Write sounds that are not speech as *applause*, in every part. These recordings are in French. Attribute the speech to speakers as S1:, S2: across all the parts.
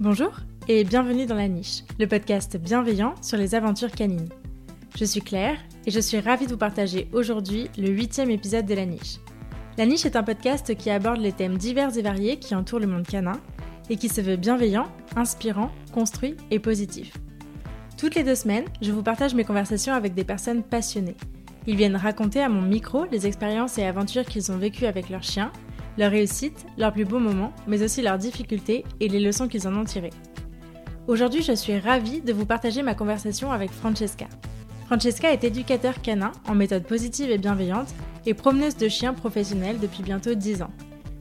S1: Bonjour et bienvenue dans La Niche, le podcast bienveillant sur les aventures canines. Je suis Claire et je suis ravie de vous partager aujourd'hui le huitième épisode de La Niche. La Niche est un podcast qui aborde les thèmes divers et variés qui entourent le monde canin et qui se veut bienveillant, inspirant, construit et positif. Toutes les deux semaines, je vous partage mes conversations avec des personnes passionnées. Ils viennent raconter à mon micro les expériences et aventures qu'ils ont vécues avec leurs chiens, leurs réussites, leurs plus beaux moments, mais aussi leurs difficultés et les leçons qu'ils en ont tirées. Aujourd'hui, je suis ravie de vous partager ma conversation avec Francesca. Francesca est éducateur canin en méthode positive et bienveillante et promeneuse de chiens professionnelle depuis bientôt 10 ans.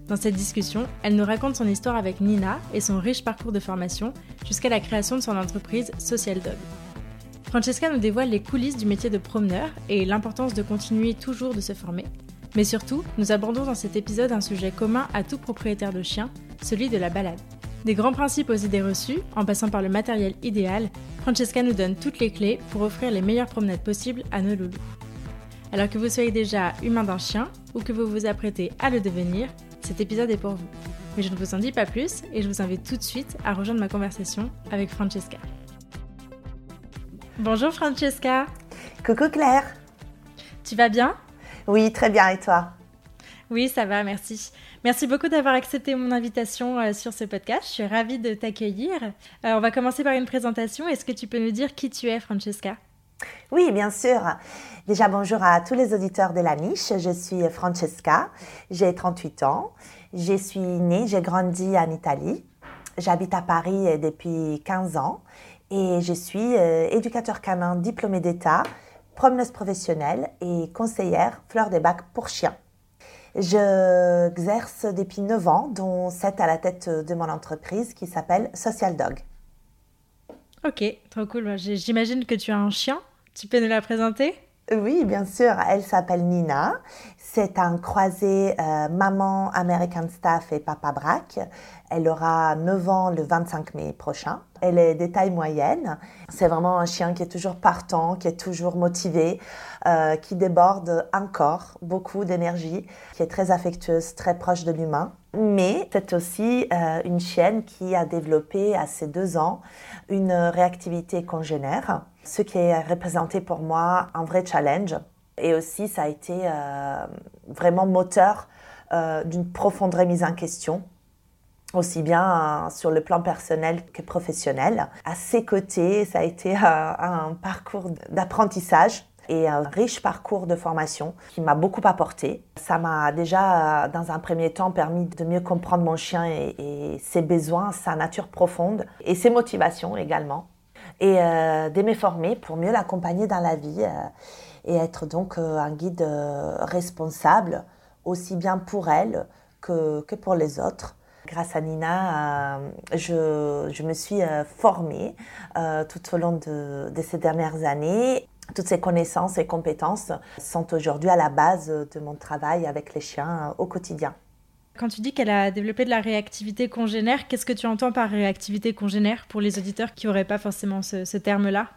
S1: Dans cette discussion, elle nous raconte son histoire avec Nina et son riche parcours de formation jusqu'à la création de son entreprise Social Dog. Francesca nous dévoile les coulisses du métier de promeneur et l'importance de continuer toujours de se former. Mais surtout, nous abordons dans cet épisode un sujet commun à tout propriétaire de chien, celui de la balade. Des grands principes aux idées reçues, en passant par le matériel idéal, Francesca nous donne toutes les clés pour offrir les meilleures promenades possibles à nos loulous. Alors que vous soyez déjà humain d'un chien ou que vous vous apprêtez à le devenir, cet épisode est pour vous. Mais je ne vous en dis pas plus et je vous invite tout de suite à rejoindre ma conversation avec Francesca. Bonjour Francesca.
S2: Coucou Claire.
S1: Tu vas bien?
S2: Oui, très bien et toi
S1: Oui, ça va, merci. Merci beaucoup d'avoir accepté mon invitation euh, sur ce podcast. Je suis ravie de t'accueillir. Euh, on va commencer par une présentation. Est-ce que tu peux nous dire qui tu es, Francesca?
S2: Oui, bien sûr. Déjà, bonjour à tous les auditeurs de la niche. Je suis Francesca. J'ai 38 ans. Je suis née, j'ai grandi en Italie. J'habite à Paris depuis 15 ans et je suis euh, éducateur canin diplômé d'État, promeneuse professionnelle et conseillère fleur des bacs pour chiens. J'exerce depuis 9 ans, dont 7 à la tête de mon entreprise qui s'appelle Social Dog.
S1: Ok, trop cool. J'imagine que tu as un chien. Tu peux nous la présenter?
S2: Oui, bien sûr. Elle s'appelle Nina. C'est un croisé euh, maman American Staff et papa Braque. Elle aura 9 ans le 25 mai prochain. Elle est des tailles moyennes. C'est vraiment un chien qui est toujours partant, qui est toujours motivé, euh, qui déborde encore beaucoup d'énergie, qui est très affectueuse, très proche de l'humain. Mais c'est aussi euh, une chienne qui a développé à ses deux ans une réactivité congénère, ce qui est représenté pour moi un vrai challenge. Et aussi, ça a été euh, vraiment moteur d'une profonde remise en question aussi bien euh, sur le plan personnel que professionnel. À ses côtés, ça a été euh, un, parcours d'apprentissage et un riche parcours de formation qui m'a beaucoup apporté. Ça m'a déjà, euh, dans un premier temps, permis de mieux comprendre mon chien et, ses besoins, sa nature profonde et ses motivations également. Et de me former pour mieux l'accompagner dans la vie et être donc un guide responsable, aussi bien pour elle que, pour les autres. Grâce à Nina, euh, je, me suis euh, formée euh, tout au long de, ces dernières années. Toutes ces connaissances et compétences sont aujourd'hui à la base de mon travail avec les chiens au quotidien.
S1: Quand tu dis qu'elle a développé de la réactivité congénère, qu'est-ce que tu entends par réactivité congénère pour les auditeurs qui n'auraient pas forcément ce terme-là?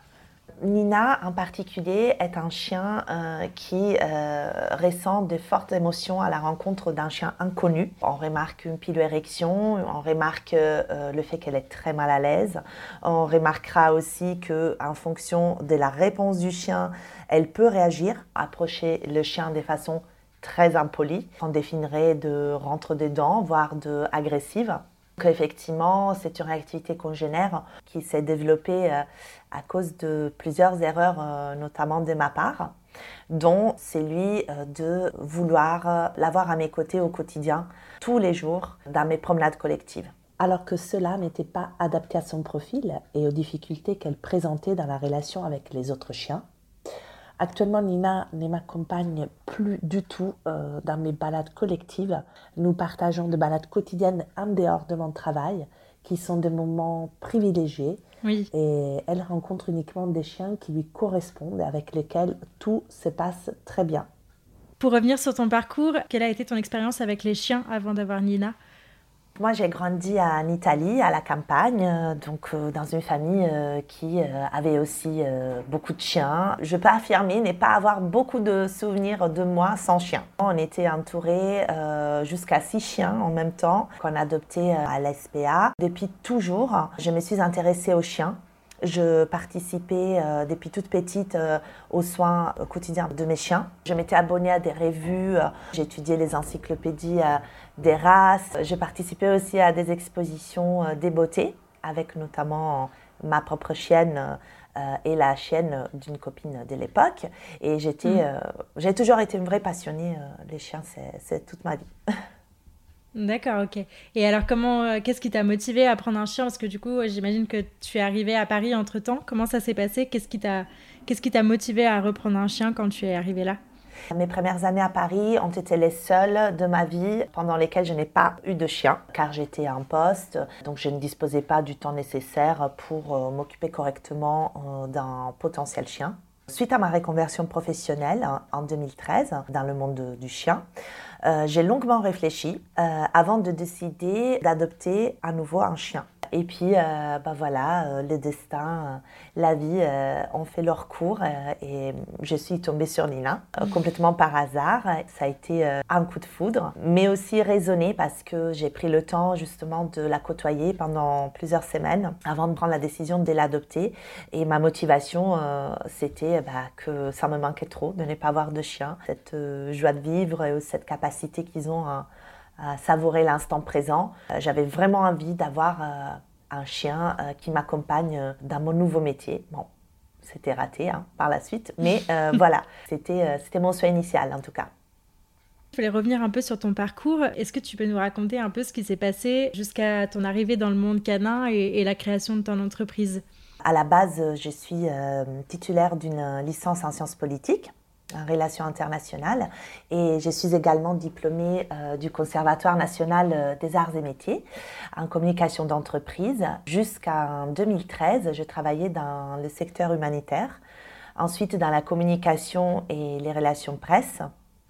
S2: Nina en particulier est un chien euh, qui euh, ressent de fortes émotions à la rencontre d'un chien inconnu. On remarque une piloérection, on remarque euh, le fait qu'elle est très mal à l'aise. On remarquera aussi que en fonction de la réponse du chien, elle peut réagir, approcher le chien de façon très impolie. On définirait de rentre des dents, voire de agressive. Effectivement, c'est une réactivité congénère qui s'est développée euh, à cause de plusieurs erreurs, euh, notamment de ma part, dont celui euh, de vouloir l'avoir à mes côtés au quotidien, tous les jours, dans mes promenades collectives. Alors que cela n'était pas adapté à son profil et aux difficultés qu'elle présentait dans la relation avec les autres chiens, Actuellement, Nina ne m'accompagne plus du tout euh, dans mes balades collectives. Nous partageons des balades quotidiennes en dehors de mon travail, qui sont des moments privilégiés.
S1: Oui.
S2: Et elle rencontre uniquement des chiens qui lui correspondent et avec lesquels tout se passe très bien.
S1: Pour revenir sur ton parcours, quelle a été ton expérience avec les chiens avant d'avoir Nina?
S2: Moi, j'ai grandi en Italie, à la campagne, donc euh, dans une famille euh, qui euh, avait aussi beaucoup de chiens. Je peux affirmer ne pas avoir beaucoup de souvenirs de moi sans chien. On était entouré jusqu'à six chiens en même temps qu'on adoptait à l'SPA. Depuis toujours, je me suis intéressée aux chiens. Je participais euh, depuis toute petite euh, aux soins quotidiens de mes chiens. Je m'étais abonnée à des revues, euh, j'étudiais les encyclopédies des races. Je participais aussi à des expositions des beautés, avec notamment ma propre chienne et la chienne d'une copine de l'époque. Et j'étais, mm. j'ai toujours été une vraie passionnée. les chiens, c'est toute ma vie. *laughs*
S1: D'accord, ok. Et alors, comment, euh, qu'est-ce qui t'a motivé à prendre un chien? Parce que du coup, j'imagine que tu es arrivé à Paris entre temps. Comment ça s'est passé? Qu'est-ce qui t'a, qu'est-ce qui t'a motivé à reprendre un chien quand tu es arrivé là?
S2: Mes premières années à Paris ont été les seules de ma vie pendant lesquelles je n'ai pas eu de chien, car j'étais en poste, donc je ne disposais pas du temps nécessaire pour euh, m'occuper correctement euh, d'un potentiel chien. Suite à ma reconversion professionnelle en 2013 dans le monde du chien, j'ai longuement réfléchi euh, avant de décider d'adopter à nouveau un chien. Et puis, euh, bah voilà, euh, le destin, euh, la vie ont fait leur cours et je suis tombée sur Nina complètement par hasard. Ça a été un coup de foudre, mais aussi raisonné parce que j'ai pris le temps justement de la côtoyer pendant plusieurs semaines avant de prendre la décision de l'adopter. Et ma motivation, c'était bah, que ça me manquait trop de ne pas avoir de chien. Cette joie de vivre et cette capacité qu'ils ont à à savourer l'instant présent. Euh, j'avais vraiment envie d'avoir euh, un chien euh, qui m'accompagne dans mon nouveau métier. Bon, c'était raté hein, par la suite, mais *laughs* voilà, c'était c'était mon souhait initial en tout cas.
S1: Je voulais revenir un peu sur ton parcours. Est-ce que tu peux nous raconter un peu ce qui s'est passé jusqu'à ton arrivée dans le monde canin et, et la création de ton entreprise?
S2: À la base, je suis titulaire d'une licence en sciences politiques relations internationales et je suis également diplômée euh, du Conservatoire national euh, des arts et métiers en communication d'entreprise. Jusqu'en 2013, je travaillais dans le secteur humanitaire, ensuite dans la communication et les relations presse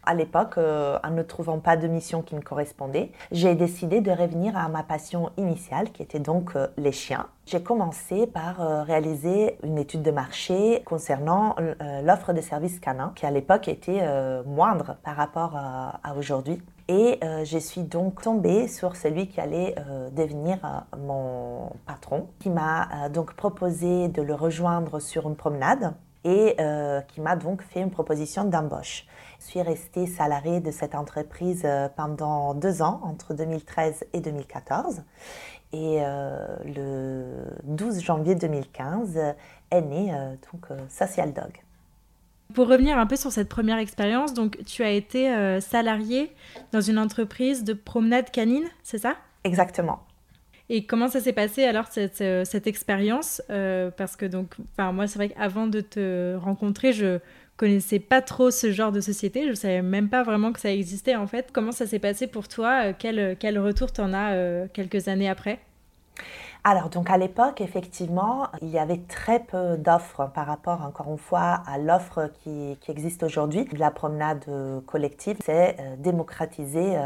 S2: à l'époque, euh, en ne trouvant pas de mission qui me correspondait, j'ai décidé de revenir à ma passion initiale, qui était donc euh, les chiens. J'ai commencé par euh, réaliser une étude de marché concernant l'offre de services canins, qui à l'époque était moindre par rapport à, à aujourd'hui. Et je suis donc tombée sur celui qui allait devenir mon patron, qui m'a donc proposé de le rejoindre sur une promenade et qui m'a donc fait une proposition d'embauche. Je suis restée salariée de cette entreprise euh, pendant deux ans, entre 2013 et 2014. Et euh, le 12 janvier 2015 est né euh, donc, Social Dog.
S1: Pour revenir un peu sur cette première expérience, donc tu as été salariée dans une entreprise de promenade canine, c'est ça?
S2: Exactement.
S1: Et comment ça s'est passé alors cette, cette expérience? Parce que donc, moi c'est vrai qu'avant de te rencontrer, je connaissais pas trop ce genre de société, je savais même pas vraiment que ça existait en fait. Comment ça s'est passé pour toi? Euh, quel, quel retour t'en as euh, quelques années après?
S2: Alors, donc à l'époque, effectivement, il y avait très peu d'offres par rapport, encore une fois, à l'offre qui, qui, existe aujourd'hui. La promenade euh, collective, c'est démocratiser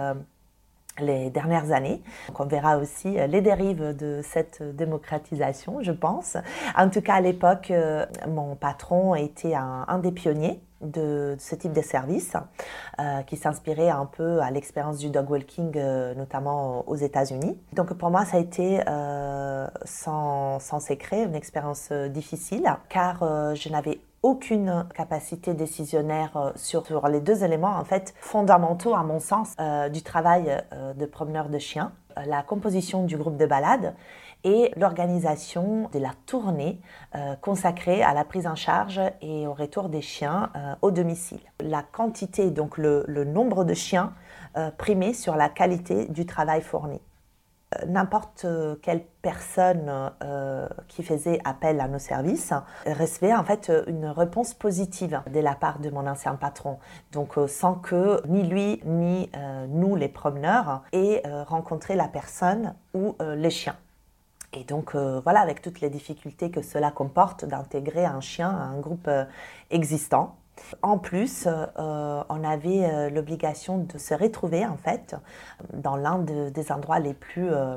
S2: les dernières années. Donc on verra aussi euh, les dérives de cette démocratisation, je pense. En tout cas, à l'époque, euh, mon patron était un, un des pionniers de, ce type de service euh, qui s'inspirait un peu à l'expérience du dog walking, notamment aux États-Unis. Donc pour moi, ça a été sans, sans secret une expérience difficile car je n'avais aucune capacité décisionnaire euh, sur, les deux éléments en fait fondamentaux à mon sens euh, du travail euh, de promeneur de chiens, la composition du groupe de balade et l'organisation de la tournée consacrée à la prise en charge et au retour des chiens au domicile. La quantité, donc le, le nombre de chiens primait sur la qualité du travail fourni n'importe euh, quelle personne euh, qui faisait appel à nos services recevait en fait une réponse positive de la part de mon ancien patron. Donc euh, sans que ni lui ni nous, les promeneurs, aient rencontré la personne ou les chiens. Et donc voilà, avec toutes les difficultés que cela comporte d'intégrer un chien à un groupe existant. En plus, euh, on avait euh, l'obligation de se retrouver en fait dans l'un des endroits les plus euh,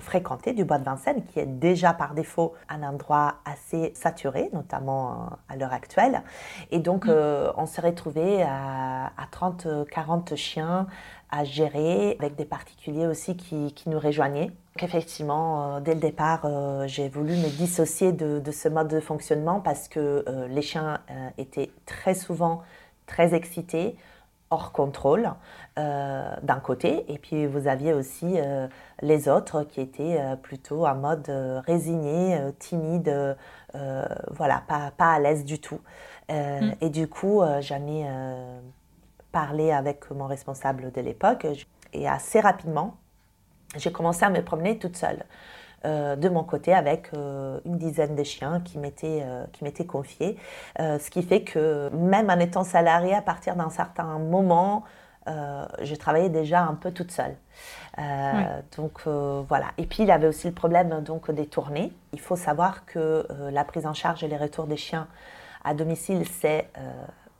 S2: fréquentés du bois de Vincennes, qui est déjà par défaut un endroit assez saturé, notamment à l'heure actuelle. Et donc, mm. on se retrouvait à, à 30-40 chiens à gérer, avec des particuliers aussi qui, qui nous rejoignaient. Effectivement, dès le départ, j'ai voulu me dissocier de, de, ce mode de fonctionnement parce que les chiens étaient très souvent très excités, hors contrôle euh, d'un côté, et puis vous aviez aussi euh, les autres qui étaient euh, plutôt en mode résigné, timide, voilà, pas, pas à l'aise du tout. Mm. Et du coup, j'en ai parlé avec mon responsable de l'époque, et assez rapidement, j'ai commencé à me promener toute seule. Euh, de mon côté avec euh, une dizaine de chiens qui m'étaient euh, confiés. ce qui fait que même en étant salariée, à partir d'un certain moment, je travaillais déjà un peu toute seule. Donc voilà. Et puis il y avait aussi le problème donc des tournées. Il faut savoir que la prise en charge et les retours des chiens à domicile, c'est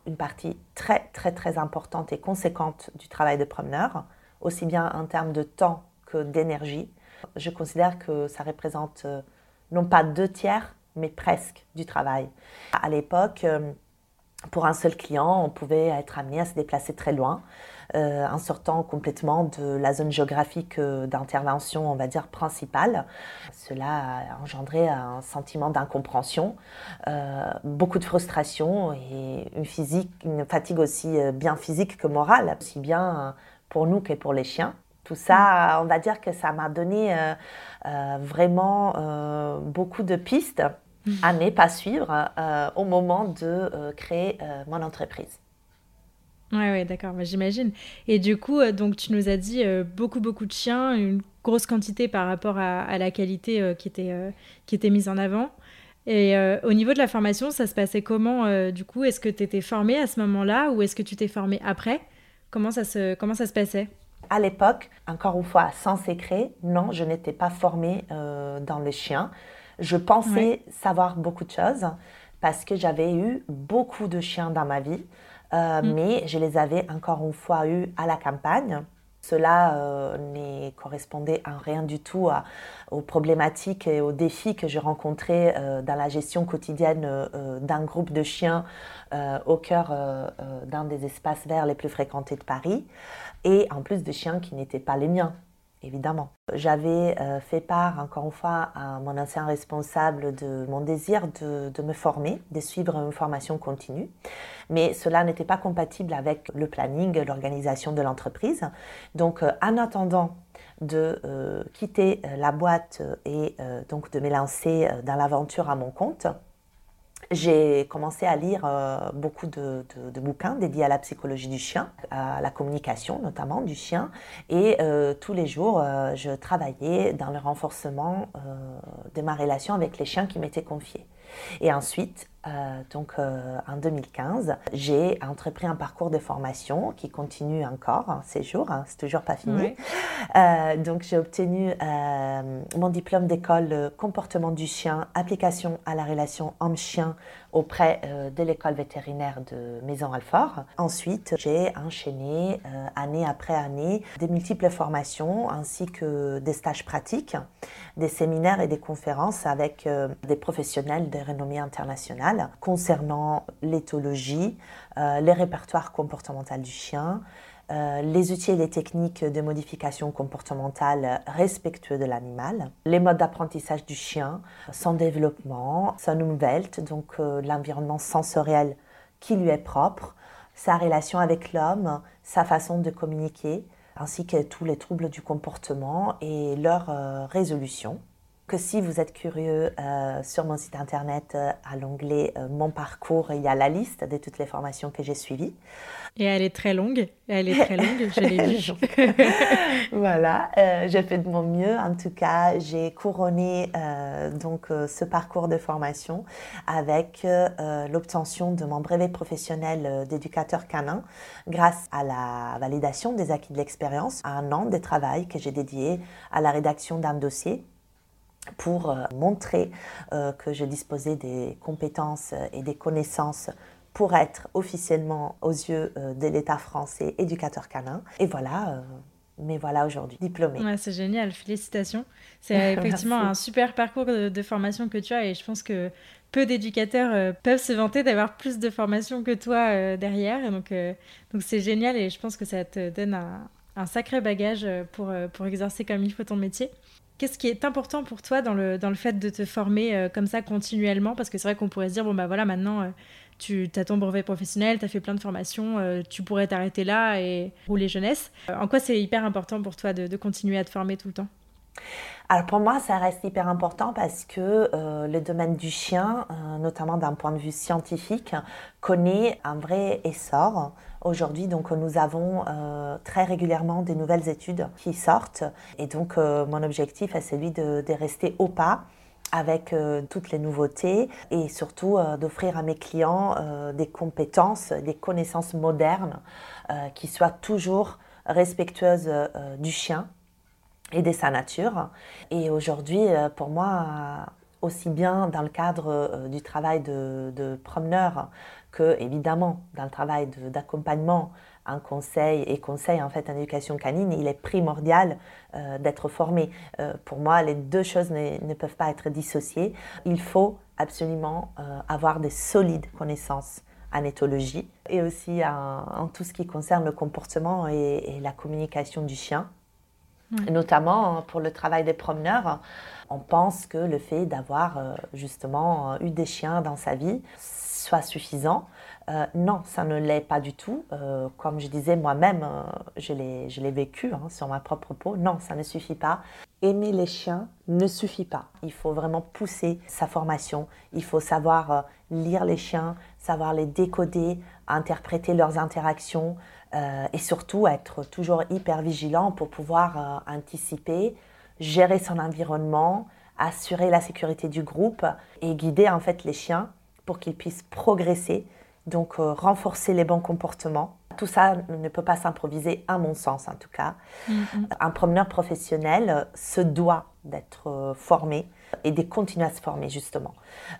S2: une partie très très très importante et conséquente du travail de promeneur, aussi bien en termes de temps d'énergie. Je considère que ça représente euh, non pas deux tiers, mais presque du travail. À l'époque, euh, pour un seul client, on pouvait être amené à se déplacer très loin, euh, en sortant complètement de la zone géographique d'intervention, on va dire, principale. Cela a engendré un sentiment d'incompréhension, beaucoup de frustration et une fatigue aussi bien physique que morale, aussi bien pour nous que pour les chiens. Tout ça, on va dire que ça m'a donné euh, euh, vraiment euh, beaucoup de pistes à ne pas suivre au moment de créer mon entreprise.
S1: Oui, ouais, d'accord, bah, j'imagine. Et du coup, donc tu nous as dit beaucoup, beaucoup de chiens, une grosse quantité par rapport à, la qualité qui, était, qui était mise en avant. Et au niveau de la formation, ça se passait comment du coup? Est-ce que tu étais formée à ce moment-là ou est-ce que tu t'es formée après? Comment ça, se, comment ça se passait?
S2: À l'époque, encore une fois, sans secret, non, je n'étais pas formée euh, dans le chien. Je pensais savoir beaucoup de choses parce que j'avais eu beaucoup de chiens dans ma vie, euh, mm. mais je les avais encore une fois eu à la campagne. Cela euh, ne correspondait en rien du tout aux problématiques et aux défis que je rencontrais dans la gestion quotidienne d'un groupe de chiens au cœur d'un des espaces verts les plus fréquentés de Paris. Et en plus de chiens qui n'étaient pas les miens, évidemment. J'avais euh, fait part, encore une fois, à mon ancien responsable de mon désir de, me former, de suivre une formation continue, mais cela n'était pas compatible avec le planning, l'organisation de l'entreprise. Donc, euh, en attendant de euh, quitter la boîte et donc de me lancer dans l'aventure à mon compte, j'ai commencé à lire euh, beaucoup de, bouquins dédiés à la psychologie du chien, à la communication notamment du chien. Et euh, tous les jours, euh, je travaillais dans le renforcement de ma relation avec les chiens qui m'étaient confiés. Et ensuite, euh, donc euh, en 2015, j'ai entrepris un parcours de formation qui continue encore hein, ces jours, hein, c'est toujours pas fini. Euh, donc j'ai obtenu mon diplôme d'école comportement du chien, application à la relation homme-chien auprès de l'école vétérinaire de Maison-Alfort. Ensuite, j'ai enchaîné année après année des multiples formations ainsi que des stages pratiques, des séminaires et des conférences avec des professionnels de renommée internationale concernant l'éthologie, euh, les répertoires comportementaux du chien, euh, les outils et les techniques de modification comportementale respectueux de l'animal, les modes d'apprentissage du chien, son développement, son umwelt, donc euh, l'environnement sensoriel qui lui est propre, sa relation avec l'homme, sa façon de communiquer, ainsi que tous les troubles du comportement et leur résolution que si vous êtes curieux, euh, sur mon site internet, euh, à l'onglet euh, Mon parcours, il y a la liste de toutes les formations que j'ai suivies.
S1: Et elle est très longue. Elle est très longue, je l'ai *laughs* vu. *laughs*
S2: voilà, j'ai fait de mon mieux. En tout cas, j'ai couronné donc ce parcours de formation avec l'obtention de mon brevet professionnel d'éducateur canin grâce à la validation des acquis de l'expérience, à un an de travail que j'ai dédié à la rédaction d'un dossier pour euh, montrer euh, que je disposais des compétences et des connaissances pour être officiellement aux yeux de l'État français éducateur canin. Et voilà, mais voilà aujourd'hui, diplômée.
S1: Ouais, c'est génial, félicitations. C'est *laughs* effectivement un super parcours de, formation que tu as et je pense que peu d'éducateurs euh, peuvent se vanter d'avoir plus de formation que toi euh, derrière. donc, euh, donc c'est génial et je pense que ça te donne un, un sacré bagage pour, pour exercer comme il faut ton métier. Qu'est-ce qui est important pour toi dans le, dans le fait de te former comme ça continuellement? Parce que c'est vrai qu'on pourrait se dire, bon bah voilà, maintenant tu as ton brevet professionnel, tu as fait plein de formations, tu pourrais t'arrêter là et rouler jeunesse. En quoi c'est hyper important pour toi de, continuer à te former tout le temps?
S2: Alors pour moi, ça reste hyper important parce que euh, le domaine du chien, euh, notamment d'un point de vue scientifique, connaît un vrai essor. Aujourd'hui, donc, nous avons euh, très régulièrement des nouvelles études qui sortent. Et donc, mon objectif est celui de, rester au pas avec toutes les nouveautés et surtout d'offrir à mes clients des compétences, des connaissances modernes qui soient toujours respectueuses du chien et de sa nature. Et aujourd'hui, euh, pour moi, aussi bien dans le cadre euh, du travail de, promeneur que évidemment dans le travail d'accompagnement, un conseil et conseil en fait en éducation canine, il est primordial euh, d'être formé. pour moi, les deux choses ne, peuvent pas être dissociées. Il faut absolument avoir des solides connaissances en éthologie et aussi en, tout ce qui concerne le comportement et la communication du chien notamment hein, pour le travail des promeneurs. On pense que le fait d'avoir euh, justement eu des chiens dans sa vie soit suffisant. Euh, non, ça ne l'est pas du tout. Euh, comme je disais moi-même, je l'ai vécu hein, sur ma propre peau. Non, ça ne suffit pas. Aimer les chiens ne suffit pas. Il faut vraiment pousser sa formation. Il faut savoir lire les chiens, savoir les décoder, interpréter leurs interactions, euh, et surtout être toujours hyper vigilant pour pouvoir euh, anticiper, gérer son environnement, assurer la sécurité du groupe et guider en fait les chiens pour qu'ils puissent progresser, donc euh, renforcer les bons comportements. Tout ça ne peut pas s'improviser, à mon sens en tout cas. Mm-hmm. Un promeneur professionnel se doit d'être formé et de continuer à se former justement.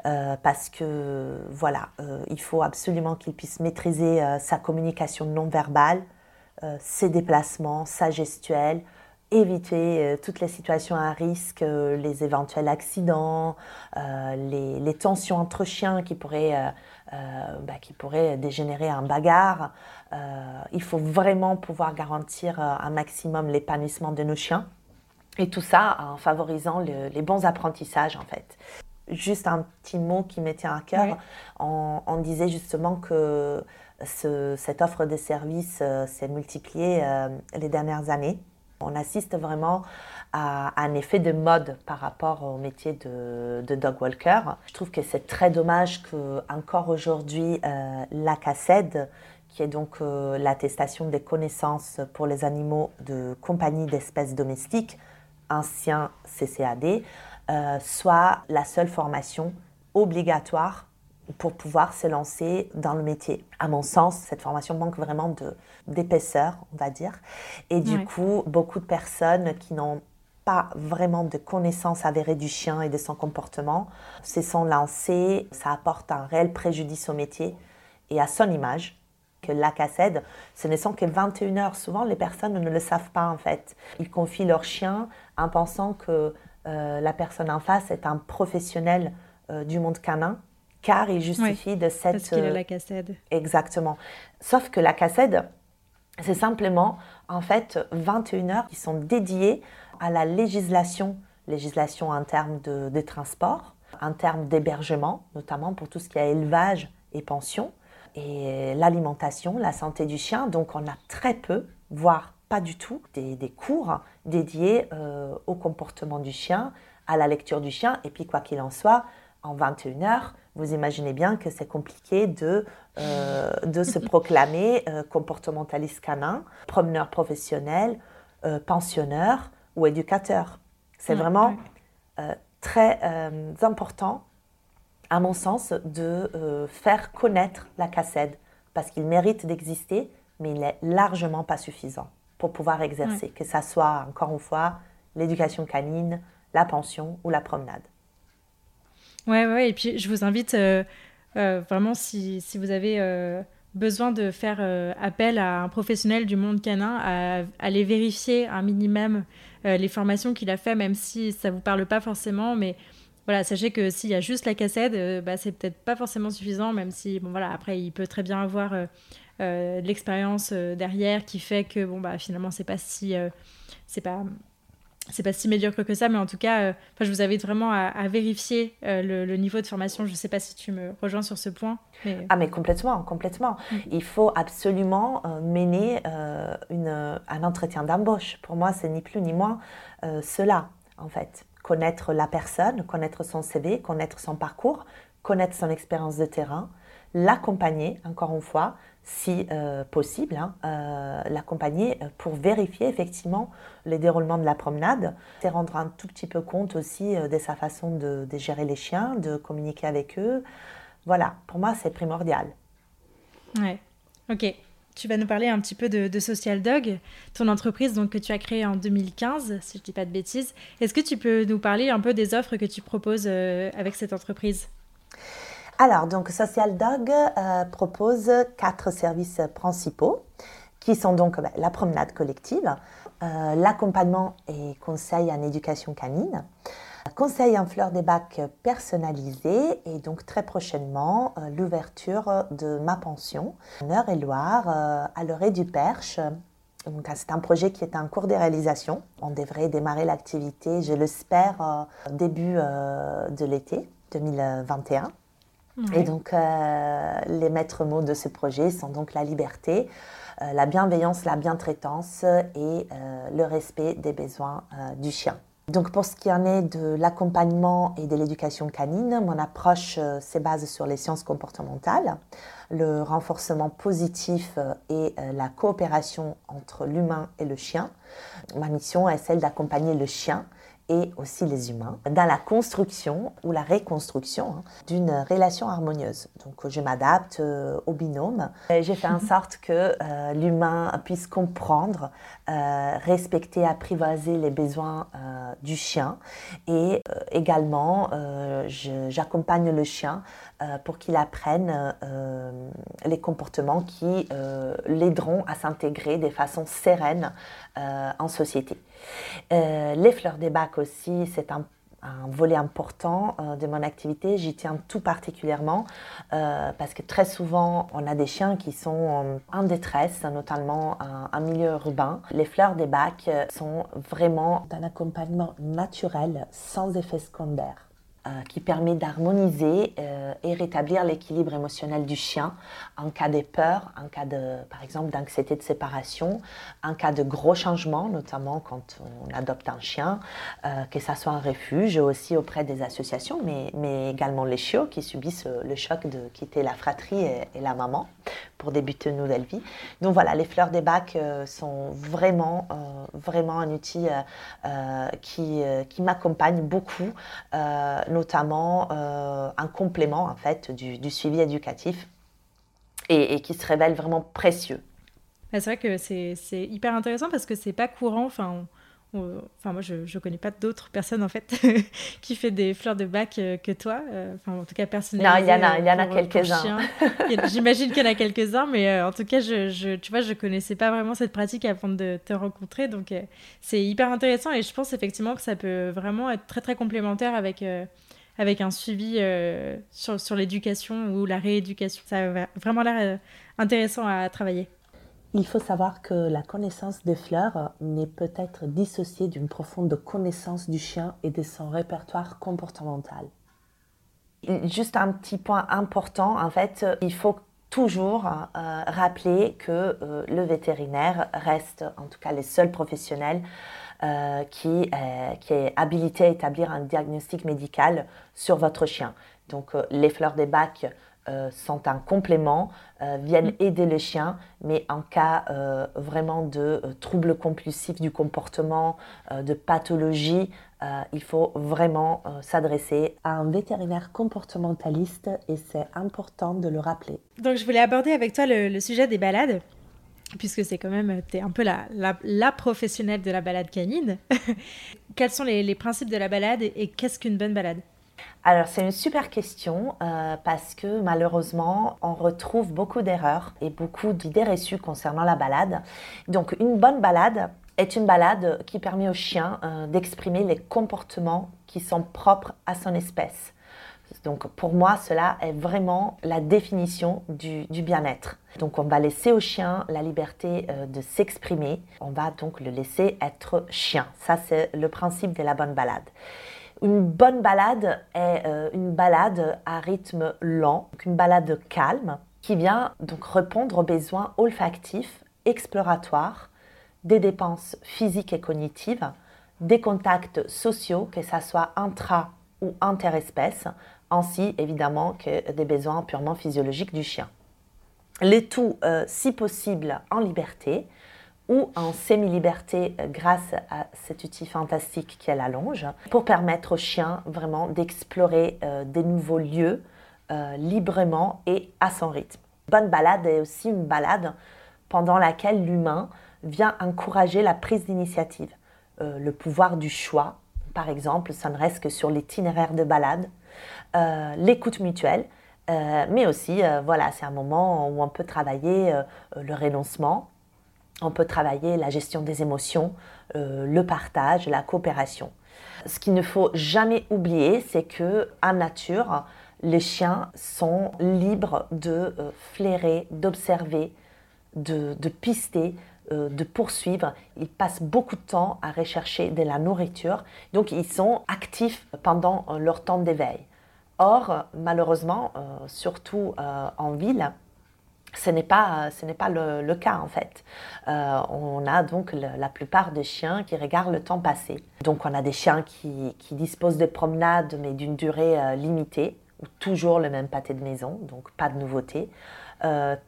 S2: Euh, parce que voilà, euh, il faut absolument qu'il puisse maîtriser euh, sa communication non verbale, ses déplacements, sa gestuelle, éviter toutes les situations à risque, les éventuels accidents, les, les, tensions entre chiens qui pourraient, bah, qui pourraient dégénérer en bagarre. il faut vraiment pouvoir garantir un maximum l'épanouissement de nos chiens. Et tout ça en favorisant les bons apprentissages en fait. Juste un petit mot qui me tient à cœur. On, disait justement que cette offre de services euh, s'est multipliée euh, les dernières années. On assiste vraiment à, un effet de mode par rapport au métier de, dog walker. Je trouve que c'est très dommage que encore aujourd'hui euh, la CACED, qui est donc l'attestation des connaissances pour les animaux de compagnie d'espèces domestiques, ancien CCAD, euh, soit la seule formation obligatoire pour pouvoir se lancer dans le métier. À mon sens, cette formation manque vraiment d'épaisseur, on va dire. Et du coup, beaucoup de personnes qui n'ont pas vraiment de connaissances avérées du chien et de son comportement se sont lancées. Ça apporte un réel préjudice au métier et à son image que l'ACACED, ce ne sont que 21 heures. Souvent, les personnes ne le savent pas en fait. Ils confient leur chien en pensant que euh, la personne en face est un professionnel euh, du monde canin, car il justifie de cette...
S1: Parce qu'il a la CACED.
S2: Exactement. Sauf que la CACED, c'est simplement en fait 21 heures qui sont dédiées à la législation, législation en termes de, de transport, en termes d'hébergement, notamment pour tout ce qui est élevage et pension, et l'alimentation, la santé du chien. Donc on a très peu, voire pas du tout, des, cours dédiés euh, au comportement du chien, à la lecture du chien. Et puis quoi qu'il en soit, en 21 heures, vous imaginez bien que c'est compliqué de, euh, de se proclamer euh, comportementaliste canin, promeneur professionnel, pensionneur ou éducateur. C'est vraiment très important à mon sens, de euh, faire connaître la cassette parce qu'il mérite d'exister, mais il n'est largement pas suffisant pour pouvoir exercer, que ça soit, encore une fois, l'éducation canine, la pension ou la promenade.
S1: Ouais, ouais, et puis je vous invite euh, vraiment, si, si, vous avez besoin de faire appel à un professionnel du monde canin, à aller vérifier un minimum les formations qu'il a fait, même si ça vous parle pas forcément, mais voilà, sachez que s'il y a juste la cassette, bah, c'est peut-être pas forcément suffisant, même si, bon voilà, après, il peut très bien avoir de l'expérience derrière qui fait que, bon, bah, finalement, c'est pas si. c'est pas c'est pas si médiocre que ça, mais en tout cas, euh, je vous invite vraiment à, vérifier euh, le, niveau de formation. Je ne sais pas si tu me rejoins sur ce point.
S2: Ah, mais complètement, complètement. Mm. Il faut absolument euh, mener une, un entretien d'embauche. Pour moi, c'est ni plus ni moins cela, en fait. Connaître la personne, connaître son CV, connaître son parcours, connaître son expérience de terrain, l'accompagner, encore une fois, si euh, possible, hein, euh, l'accompagner pour vérifier effectivement les déroulements de la promenade, et rendre un tout petit peu compte aussi euh, de sa façon de, gérer les chiens, de communiquer avec eux. Voilà, pour moi, c'est primordial.
S1: Ouais, ok. Tu vas nous parler un petit peu de, Social Dog, ton entreprise donc, que tu as créée en 2015, si je ne dis pas de bêtises. Est-ce que tu peux nous parler un peu des offres que tu proposes avec cette entreprise?
S2: Alors, donc Social Dog euh, propose quatre services principaux qui sont donc ben, la promenade collective, euh, l'accompagnement et conseil en éducation canine, conseil en fleurs des bacs personnalisé et donc très prochainement euh, l'ouverture de ma pension en Eure-et-Loire à l'orée du Perche. C'est un projet qui est en cours de réalisation. On devrait démarrer l'activité, je l'espère, début de l'été 2021. Et donc, euh, les maîtres mots de ce projet sont donc la liberté, euh, la bienveillance, la bientraitance et euh, le respect des besoins du chien. Donc, pour ce qui en est de l'accompagnement et de l'éducation canine, mon approche se base sur les sciences comportementales, le renforcement positif et la coopération entre l'humain et le chien. Ma mission est celle d'accompagner le chien et aussi les humains dans la construction ou la reconstruction hein, d'une relation harmonieuse. Donc je m'adapte euh, au binôme. J'ai fait en *laughs* sorte que euh, l'humain puisse comprendre, euh, respecter, apprivoiser les besoins du chien et également j'accompagne le chien pour qu'il apprenne les comportements qui l'aideront à s'intégrer de façon sereine en société. Euh, les fleurs des bacs aussi, c'est un, volet important euh, de mon activité. J'y tiens tout particulièrement euh, parce que très souvent, on a des chiens qui sont en détresse, notamment en, milieu urbain. Les fleurs des bacs sont vraiment d'un accompagnement naturel, sans effet secondaire. Euh, qui permet d'harmoniser euh, et rétablir l'équilibre émotionnel du chien en cas de peur, en cas de, par exemple, d'anxiété de séparation, en cas de gros changements, notamment quand on adopte un chien, euh, que ça soit un refuge, aussi auprès des associations, mais, mais également les chiots qui subissent le choc de quitter la fratrie et, et la maman pour débuter une nouvelle vie. Donc voilà, les fleurs des bacs sont vraiment, vraiment un outil qui, qui m'accompagne beaucoup notamment euh, un complément en fait du, suivi éducatif et, qui se révèle vraiment précieux.
S1: C'est vrai que c'est hyper intéressant parce que c'est pas courant. Enfin, enfin moi je ne connais pas d'autres personnes en fait *laughs* qui fait des fleurs de bac euh, que toi. Euh, enfin en tout cas personnellement.
S2: Non, il y en a, il y en a quelques-uns.
S1: J'imagine qu'il y en a quelques-uns, mais en tout cas je, je, tu vois je connaissais pas vraiment cette pratique avant de te rencontrer, donc c'est hyper intéressant et je pense effectivement que ça peut vraiment être très très complémentaire avec avec un suivi euh, sur, sur l'éducation ou la rééducation. Ça a vraiment l'air euh, intéressant à travailler.
S2: Il faut savoir que la connaissance des fleurs n'est peut-être dissociée d'une profonde connaissance du chien et de son répertoire comportemental. Juste un petit point important, en fait, il faut toujours euh, rappeler que le vétérinaire reste, en tout cas les seuls professionnels euh, qui, euh, qui, est habilité à établir un diagnostic médical sur votre chien. Donc euh, les fleurs des bacs sont un complément, viennent mm. aider le chien, mais en cas vraiment de troubles compulsifs du comportement, de pathologie, il faut vraiment s'adresser à un vétérinaire comportementaliste et c'est important de le rappeler.
S1: Donc je voulais aborder avec toi le sujet des balades puisque c'est quand même, tu es un peu la, la, professionnelle de la balade canine. *laughs* Quels sont les, principes de la balade et, qu'est-ce qu'une bonne balade?
S2: Alors c'est une super question euh, parce que malheureusement on retrouve beaucoup d'erreurs et beaucoup d'idées reçues concernant la balade. Donc une bonne balade est une balade qui permet au chien euh, d'exprimer les comportements qui sont propres à son espèce. Donc pour moi, cela est vraiment la définition du, bien-être. Donc on va laisser au chien la liberté euh, de s'exprimer. On va donc le laisser être chien. Ça, c'est le principe de la bonne balade. Une bonne balade est euh, une balade à rythme lent, une balade calme qui vient donc répondre aux besoins olfactifs, exploratoires, des dépenses physiques et cognitives, des contacts sociaux, que ce soit intra ou interespèces, ainsi évidemment que des besoins purement physiologiques du chien. Le tout, euh, si possible, en liberté ou en semi-liberté euh, grâce à cet outil fantastique qui est la longe, pour permettre au chien vraiment d'explorer euh, des nouveaux lieux librement et à son rythme. Bonne balade est aussi une balade pendant laquelle l'humain vient encourager la prise d'initiative, le pouvoir du choix. Par exemple, ça ne reste que sur l'itinéraire de balade, euh, l'écoute mutuelle, euh, mais aussi, euh, voilà, c'est un moment où on peut travailler le renoncement, on peut travailler la gestion des émotions, le partage, la coopération. Ce qu'il ne faut jamais oublier, c'est que en nature, les chiens sont libres de flairer, d'observer, de, pister, de poursuivre. Ils passent beaucoup de temps à rechercher de la nourriture, donc ils sont actifs pendant leur temps d'éveil. Or, malheureusement, euh, surtout euh, en ville, ce n'est pas, ce n'est pas le, cas en fait. Euh, on a donc la plupart des chiens qui regardent le temps passer. Donc on a des chiens qui, disposent de promenades mais d'une durée limitée, ou toujours le même pâté de maison, donc pas de nouveauté.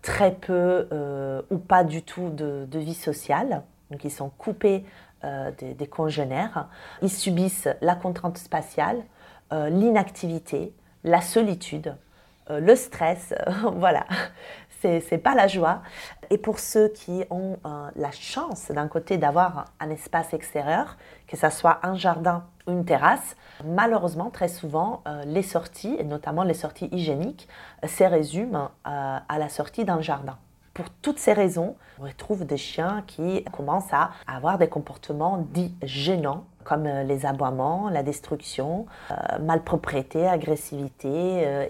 S2: très peu ou pas du tout de, vie sociale, donc ils sont coupés des, des, congénères. Ils subissent la contrainte spatiale, l'inactivité, la solitude, euh, le stress, *laughs* voilà, c'est pas la joie. Et pour ceux qui ont euh, la chance d'un côté d'avoir un espace extérieur, que ce soit un jardin ou une terrasse, malheureusement très souvent euh, les sorties, et notamment les sorties hygiéniques, se résument à la sortie d'un jardin. Pour toutes ces raisons, on retrouve des chiens qui commencent à avoir des comportements dits gênants comme euh, les aboiements, la destruction, euh, malpropriété, agressivité, euh,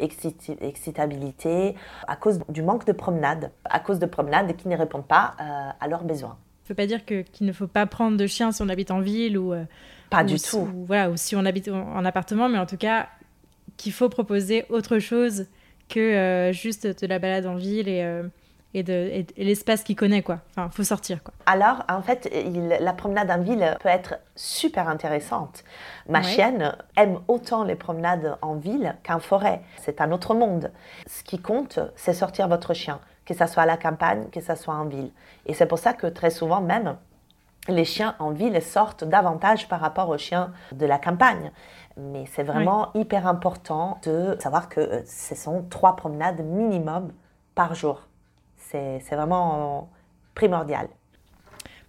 S2: excitabilité, à cause du manque de promenade, à cause de promenades qui ne répondent pas à leurs besoins.
S1: Ça ne veut pas dire qu'il ne faut pas prendre de chien si on habite en ville ou...
S2: pas du tout.
S1: Ou, voilà, ou si on habite en appartement, mais en tout cas, qu'il faut proposer autre chose que juste de la balade en ville et et, de, l'espace qu'il connaît, quoi. Enfin, faut sortir, quoi.
S2: Alors, en fait, la promenade en ville peut être super intéressante. Ma chienne aime autant les promenades en ville qu'en forêt. C'est un autre monde. Ce qui compte, c'est sortir votre chien, que ce soit à la campagne, que ce soit en ville. Et c'est pour ça que très souvent, même, les chiens en ville sortent davantage par rapport aux chiens de la campagne. Mais c'est vraiment hyper important de savoir que ce sont trois promenades minimum par jour c'est vraiment primordial.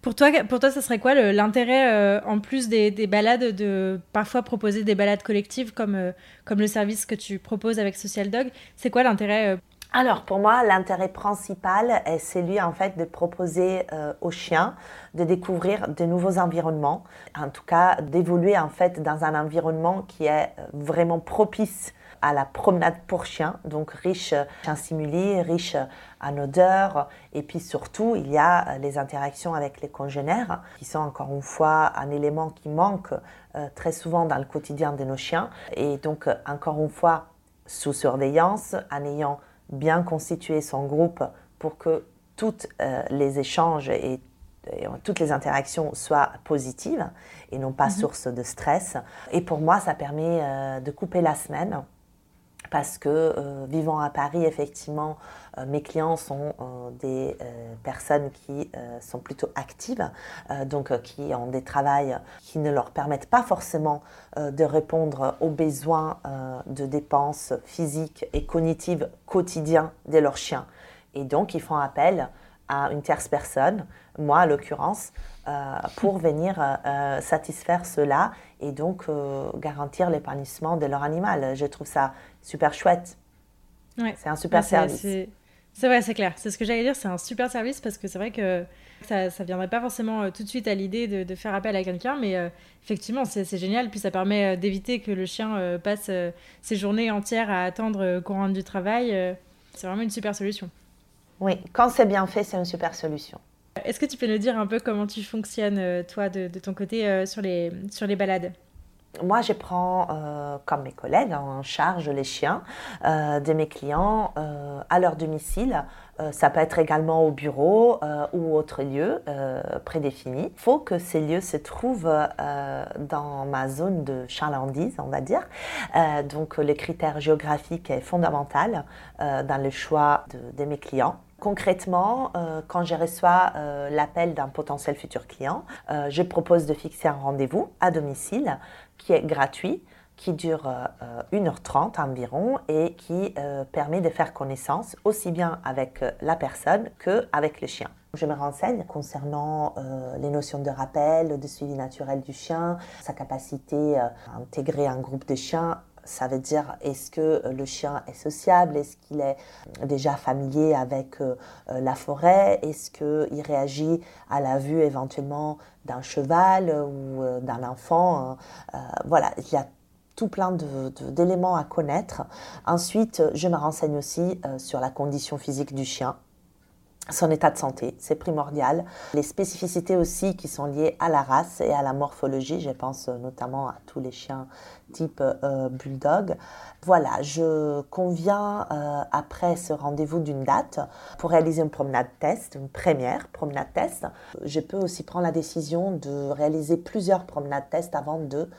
S1: Pour toi, pour toi, ça serait quoi l'intérêt, euh, en plus des, balades, de parfois proposer des balades collectives comme, euh, comme le service que tu proposes avec Social Dog? C'est quoi l'intérêt euh?
S2: Alors, pour moi, l'intérêt principal, est celui en fait de proposer aux chiens de découvrir de nouveaux environnements, en tout cas d'évoluer en fait dans un environnement qui est vraiment propice à la promenade pour chiens, donc riche en stimuli, riche en odeur. Et puis surtout, il y a les interactions avec les congénères, qui sont encore une fois un élément qui manque euh, très souvent dans le quotidien de nos chiens. Et donc, encore une fois, sous surveillance, en ayant bien constitué son groupe pour que tous euh, les échanges et toutes les interactions soient positives et non pas mhm. source de stress. Et pour moi, ça permet euh, de couper la semaine parce que euh, vivant à Paris, effectivement, euh, mes clients sont euh, des personnes qui sont plutôt actives, donc qui ont des travails qui ne leur permettent pas forcément de répondre aux besoins de dépenses physiques et cognitives quotidiens de leurs chiens. Et donc, ils font appel à une tierce personne, moi à l'occurrence, pour venir satisfaire cela et donc garantir l'épanouissement de leur animal. Je trouve ça super chouette. C'est un super service.
S1: C'est vrai, c'est clair. C'est ce que j'allais dire. C'est un super service parce que c'est vrai que ça ne viendrait pas forcément euh, tout de suite à l'idée de, faire appel à quelqu'un, mais euh, effectivement, c'est génial. Puis ça permet euh, d'éviter que le chien passe ses journées entières à attendre qu'on rentre du travail. c'est vraiment une super solution.
S2: Oui, quand c'est bien fait, c'est une super solution.
S1: Est-ce que tu peux nous dire un peu comment tu fonctionnes, toi, de, ton côté, sur, les, sur les balades?
S2: Moi, je prends, euh, comme mes collègues, en charge les chiens euh, de mes clients euh, à leur domicile. ça peut être également au bureau ou autre lieu prédéfini. Il faut que ces lieux se trouvent dans ma zone de chalandise, on va dire. donc, le critère géographique est fondamental dans le choix de mes clients. Concrètement, euh, quand je reçois euh, l'appel d'un potentiel futur client, euh, je propose de fixer un rendez-vous à domicile qui est gratuit, qui dure 1h30 environ et qui permet de faire connaissance aussi bien avec la personne qu'avec le chien. Je me renseigne concernant les notions de rappel, de suivi naturel du chien, sa capacité à intégrer un groupe de chiens ça veut dire est-ce que euh, le chien est sociable? Est-ce qu'il est déjà familier avec euh, euh, la forêt? Est-ce qu'il réagit à la vue éventuellement d'un cheval ou d'un enfant Voilà, il y a tout plein d'éléments à connaître. Ensuite, je me renseigne aussi sur la condition physique du chien son état de santé, c'est primordial. Les spécificités aussi qui sont liées à la race et à la morphologie, je pense notamment à tous les chiens type euh, bulldog. Voilà, je conviens euh, après ce rendez-vous d'une date pour réaliser une promenade test, une première promenade test. Je peux aussi prendre la décision de réaliser plusieurs promenades test avant de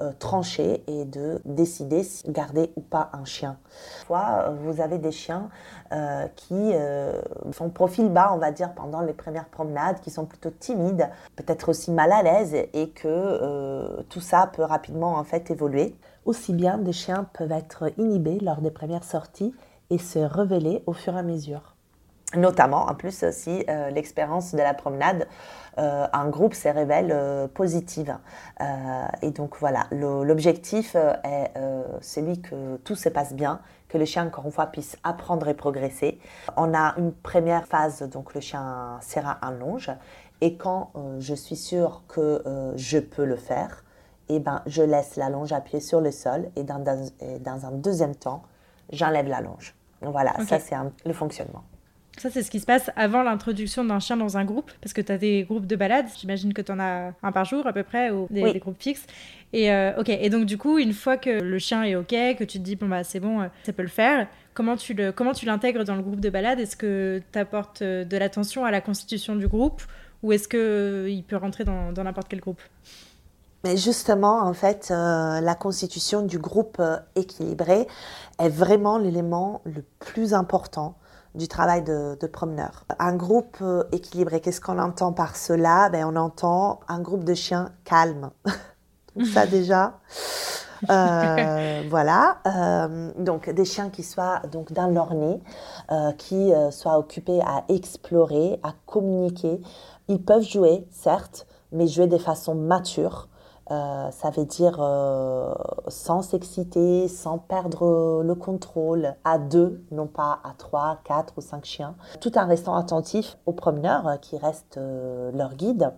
S2: euh, trancher et de décider si garder ou pas un chien. Parfois, vous avez des chiens euh, qui euh, font profil bas, on va dire, pendant les premières promenades, qui sont plutôt timides, peut-être aussi mal à l'aise, et que tout ça peut rapidement en fait évoluer. Aussi bien, des chiens peuvent être inhibés lors des premières sorties et se révéler au fur et à mesure notamment en plus si l'expérience de la promenade euh, un groupe se révèle euh, positive. Euh, et donc voilà, l'objectif est celui que tout se passe bien, que le chien, encore une fois, puisse apprendre et progresser. On a une première phase, donc le chien sera un longe. Et quand je suis sûre que je peux le faire, eh ben, je laisse la longe appuyée sur le sol et dans, dans, un deuxième temps, j'enlève la longe. Voilà, ça c'est le fonctionnement.
S1: Ça, c'est ce qui se passe avant l'introduction d'un chien dans un groupe, parce que tu as des groupes de balades, j'imagine que tu en as un par jour à peu près, ou des, groupes fixes. Et, euh, ok, et donc du coup, une fois que le chien est ok, que tu te dis, bon, bah c'est bon, euh, ça peut le faire, comment tu, le, comment tu l'intègres dans le groupe de balade Est-ce que tu apportes euh, de l'attention à la constitution du groupe, ou est-ce qu'il peut rentrer dans n'importe quel groupe?
S2: Mais justement, en fait, la constitution du groupe équilibré est vraiment l'élément le plus important du travail de, promeneur. Un groupe euh, équilibré, qu'est-ce qu'on entend par cela? Ben, On entend un groupe de chiens calmes. *laughs* ça déjà. *laughs* Euh, voilà. Euh, donc des chiens qui soient donc dans leur nez, qui soient occupés à explorer, à communiquer. Ils peuvent jouer, certes, mais jouer de façon mature. Euh, ça veut dire euh, sans s'exciter, sans perdre le contrôle, à deux, non pas à trois, quatre ou cinq chiens, tout en restant attentif aux promeneurs euh, qui restent leur guide.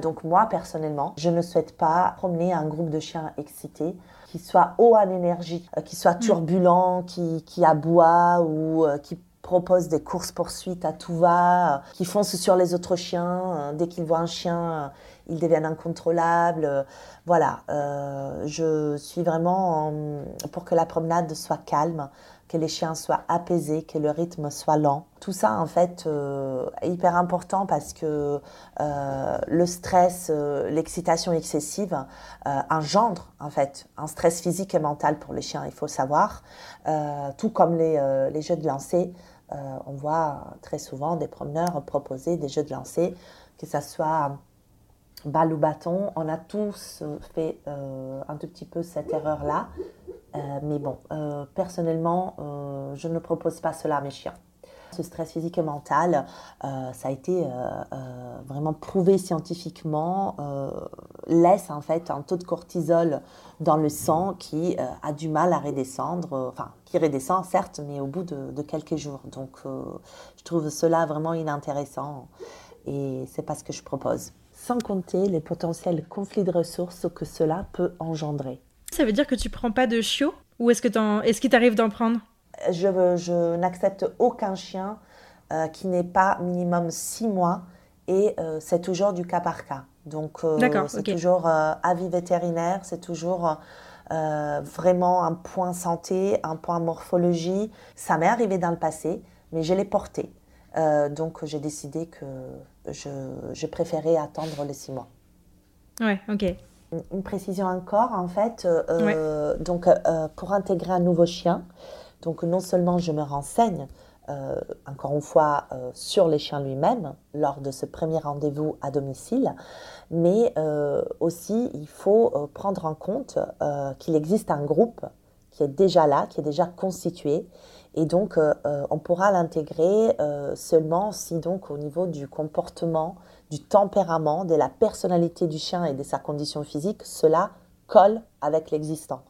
S2: donc moi, personnellement, je ne souhaite pas promener un groupe de chiens excités qui soit haut en énergie, qui soit mm. turbulent, qui, qui aboie ou qui propose des courses-poursuites à tout va, qui foncent sur les autres chiens. Dès qu'ils voient un chien, ils deviennent incontrôlables. Voilà, euh, je suis vraiment pour que la promenade soit calme, que les chiens soient apaisés, que le rythme soit lent. Tout ça, en fait, euh, est hyper important parce que euh, le stress, l'excitation excessive engendre, en fait, un stress physique et mental pour les chiens, il faut savoir. tout comme les, les jeux de lancer, on voit très souvent des promeneurs proposer des jeux de lancer, que ce soit balle ou bâton. On a tous euh, fait euh, un tout petit peu cette erreur-là. Euh, mais bon, personnellement, je ne propose pas cela à mes chiens. Ce stress physique et mental, ça a été vraiment prouvé scientifiquement, laisse en fait un taux de cortisol dans le sang qui a du mal à redescendre, enfin qui redescend certes, mais au bout de, de quelques jours. Donc je trouve cela vraiment inintéressant et c'est pas ce que je propose. Sans compter les potentiels conflits de ressources que cela peut engendrer.
S1: Ça veut dire que tu prends pas de chiot ou est-ce que est-ce qu'il t'arrive d'en prendre?
S2: Je, je n'accepte aucun chien euh, qui n'est pas minimum six mois et euh, c'est toujours du cas par cas. Donc euh, c'est toujours avis vétérinaire, c'est toujours vraiment un point santé, un point morphologie. Ça m'est arrivé dans le passé, mais je l'ai porté. donc j'ai décidé que je, je, préférais attendre les six mois.
S1: Ouais, ok.
S2: Une, précision encore, en fait, donc pour intégrer un nouveau chien, donc non seulement je me renseigne, euh, encore une fois, euh, sur les chiens lui-même lors de ce premier rendez-vous à domicile, mais euh, aussi il faut prendre en compte qu'il existe un groupe qui est déjà là, qui est déjà constitué, et donc on pourra l'intégrer seulement si donc au niveau du comportement, du tempérament, de la personnalité du chien et de sa condition physique, cela colle avec l'existant.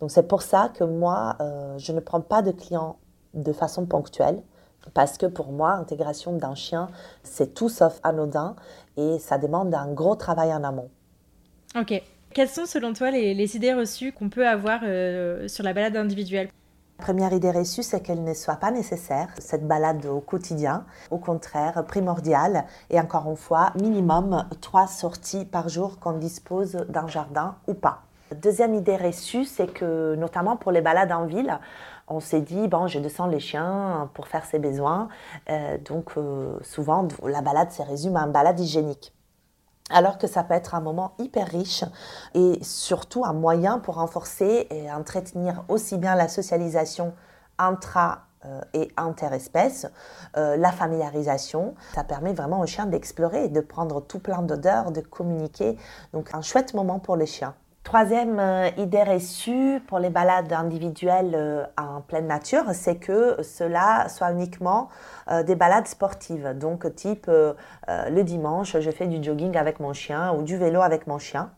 S2: Donc c'est pour ça que moi, euh, je ne prends pas de clients de façon ponctuelle. Parce que pour moi, l'intégration d'un chien, c'est tout sauf anodin et ça demande un gros travail en amont.
S1: Ok. Quelles sont selon toi les, idées reçues qu'on peut avoir euh, sur la balade individuelle?
S2: La première idée reçue, c'est qu'elle ne soit pas nécessaire, cette balade au quotidien. Au contraire, primordiale. Et encore une fois, minimum trois sorties par jour qu'on dispose d'un jardin ou pas. Deuxième idée reçue, c'est que notamment pour les balades en ville, on s'est dit, bon, je descends les chiens pour faire ses besoins. Euh, donc euh, souvent, la balade se résume à une balade hygiénique. Alors que ça peut être un moment hyper riche et surtout un moyen pour renforcer et entretenir aussi bien la socialisation intra euh, et interespèces, la familiarisation. Ça permet vraiment aux chiens d'explorer de prendre tout plein d'odeurs, de communiquer. Donc un chouette moment pour les chiens. Troisième euh, idée reçue pour les balades individuelles euh, en pleine nature, c'est que cela soit uniquement euh, des balades sportives. Donc type le dimanche, je fais du jogging avec mon chien ou du vélo avec mon chien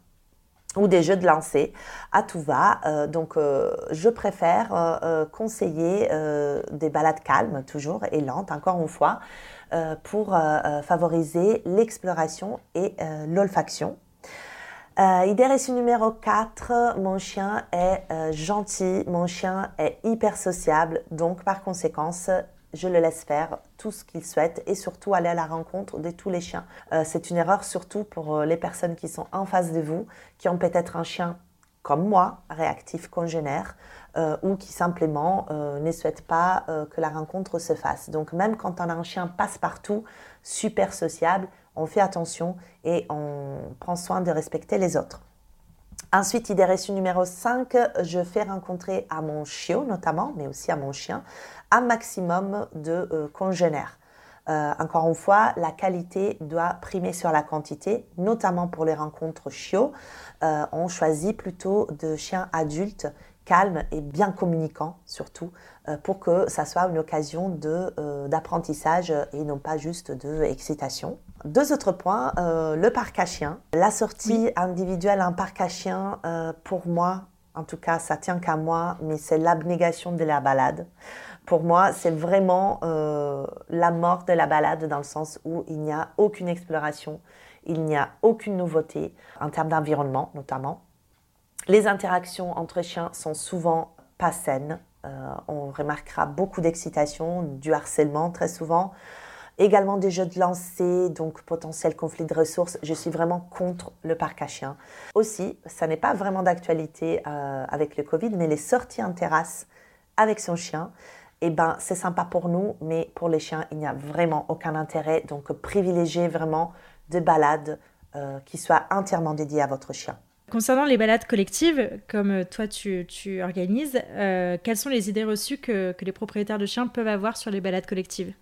S2: ou des jeux de lancer à tout va. donc, je préfère conseiller des balades calmes, toujours, et lentes, encore une fois, pour favoriser l'exploration et l'olfaction. Euh, idée reçue numéro 4, mon chien est euh, gentil, mon chien est hyper sociable, donc par conséquence, je le laisse faire tout ce qu'il souhaite et surtout aller à la rencontre de tous les chiens. Euh, c'est une erreur surtout pour les personnes qui sont en face de vous, qui ont peut-être un chien comme moi, réactif, congénère, ou qui simplement ne souhaitent pas que la rencontre se fasse. Donc même quand on a un chien passe-partout, super sociable, on fait attention et on prend soin de respecter les autres. Ensuite, idée reçue numéro 5, je fais rencontrer à mon chiot notamment, mais aussi à mon chien, un maximum de euh, congénères. Euh, encore une fois, la qualité doit primer sur la quantité, notamment pour les rencontres chiots. Euh, on choisit plutôt de chiens adultes calmes et bien communicants surtout pour que ça soit une occasion d'apprentissage et non pas juste de excitation. Deux autres points, euh, le parc à chiens. La sortie individuelle en parc à chiens, euh, pour moi, en tout cas, ça tient qu'à moi, mais c'est l'abnégation de la balade. Pour moi, c'est vraiment euh, la mort de la balade dans le sens où il n'y a aucune exploration, il n'y a aucune nouveauté, en termes d'environnement notamment. Les interactions entre chiens sont souvent pas saines. on remarquera beaucoup d'excitation, du harcèlement très souvent. Également des jeux de lancer, donc potentiel conflit de ressources. Je suis vraiment contre le parc à chiens. Aussi, ça n'est pas vraiment d'actualité euh, avec le Covid, mais les sorties en terrasse avec son chien, eh ben, c'est sympa pour nous, mais pour les chiens, il n'y a vraiment aucun intérêt. Donc, privilégiez vraiment des balades euh, qui soient entièrement dédiées à votre chien.
S1: Concernant les balades collectives, comme toi tu, organises, euh, quelles sont les idées reçues que les propriétaires de chiens peuvent avoir sur les balades collectives?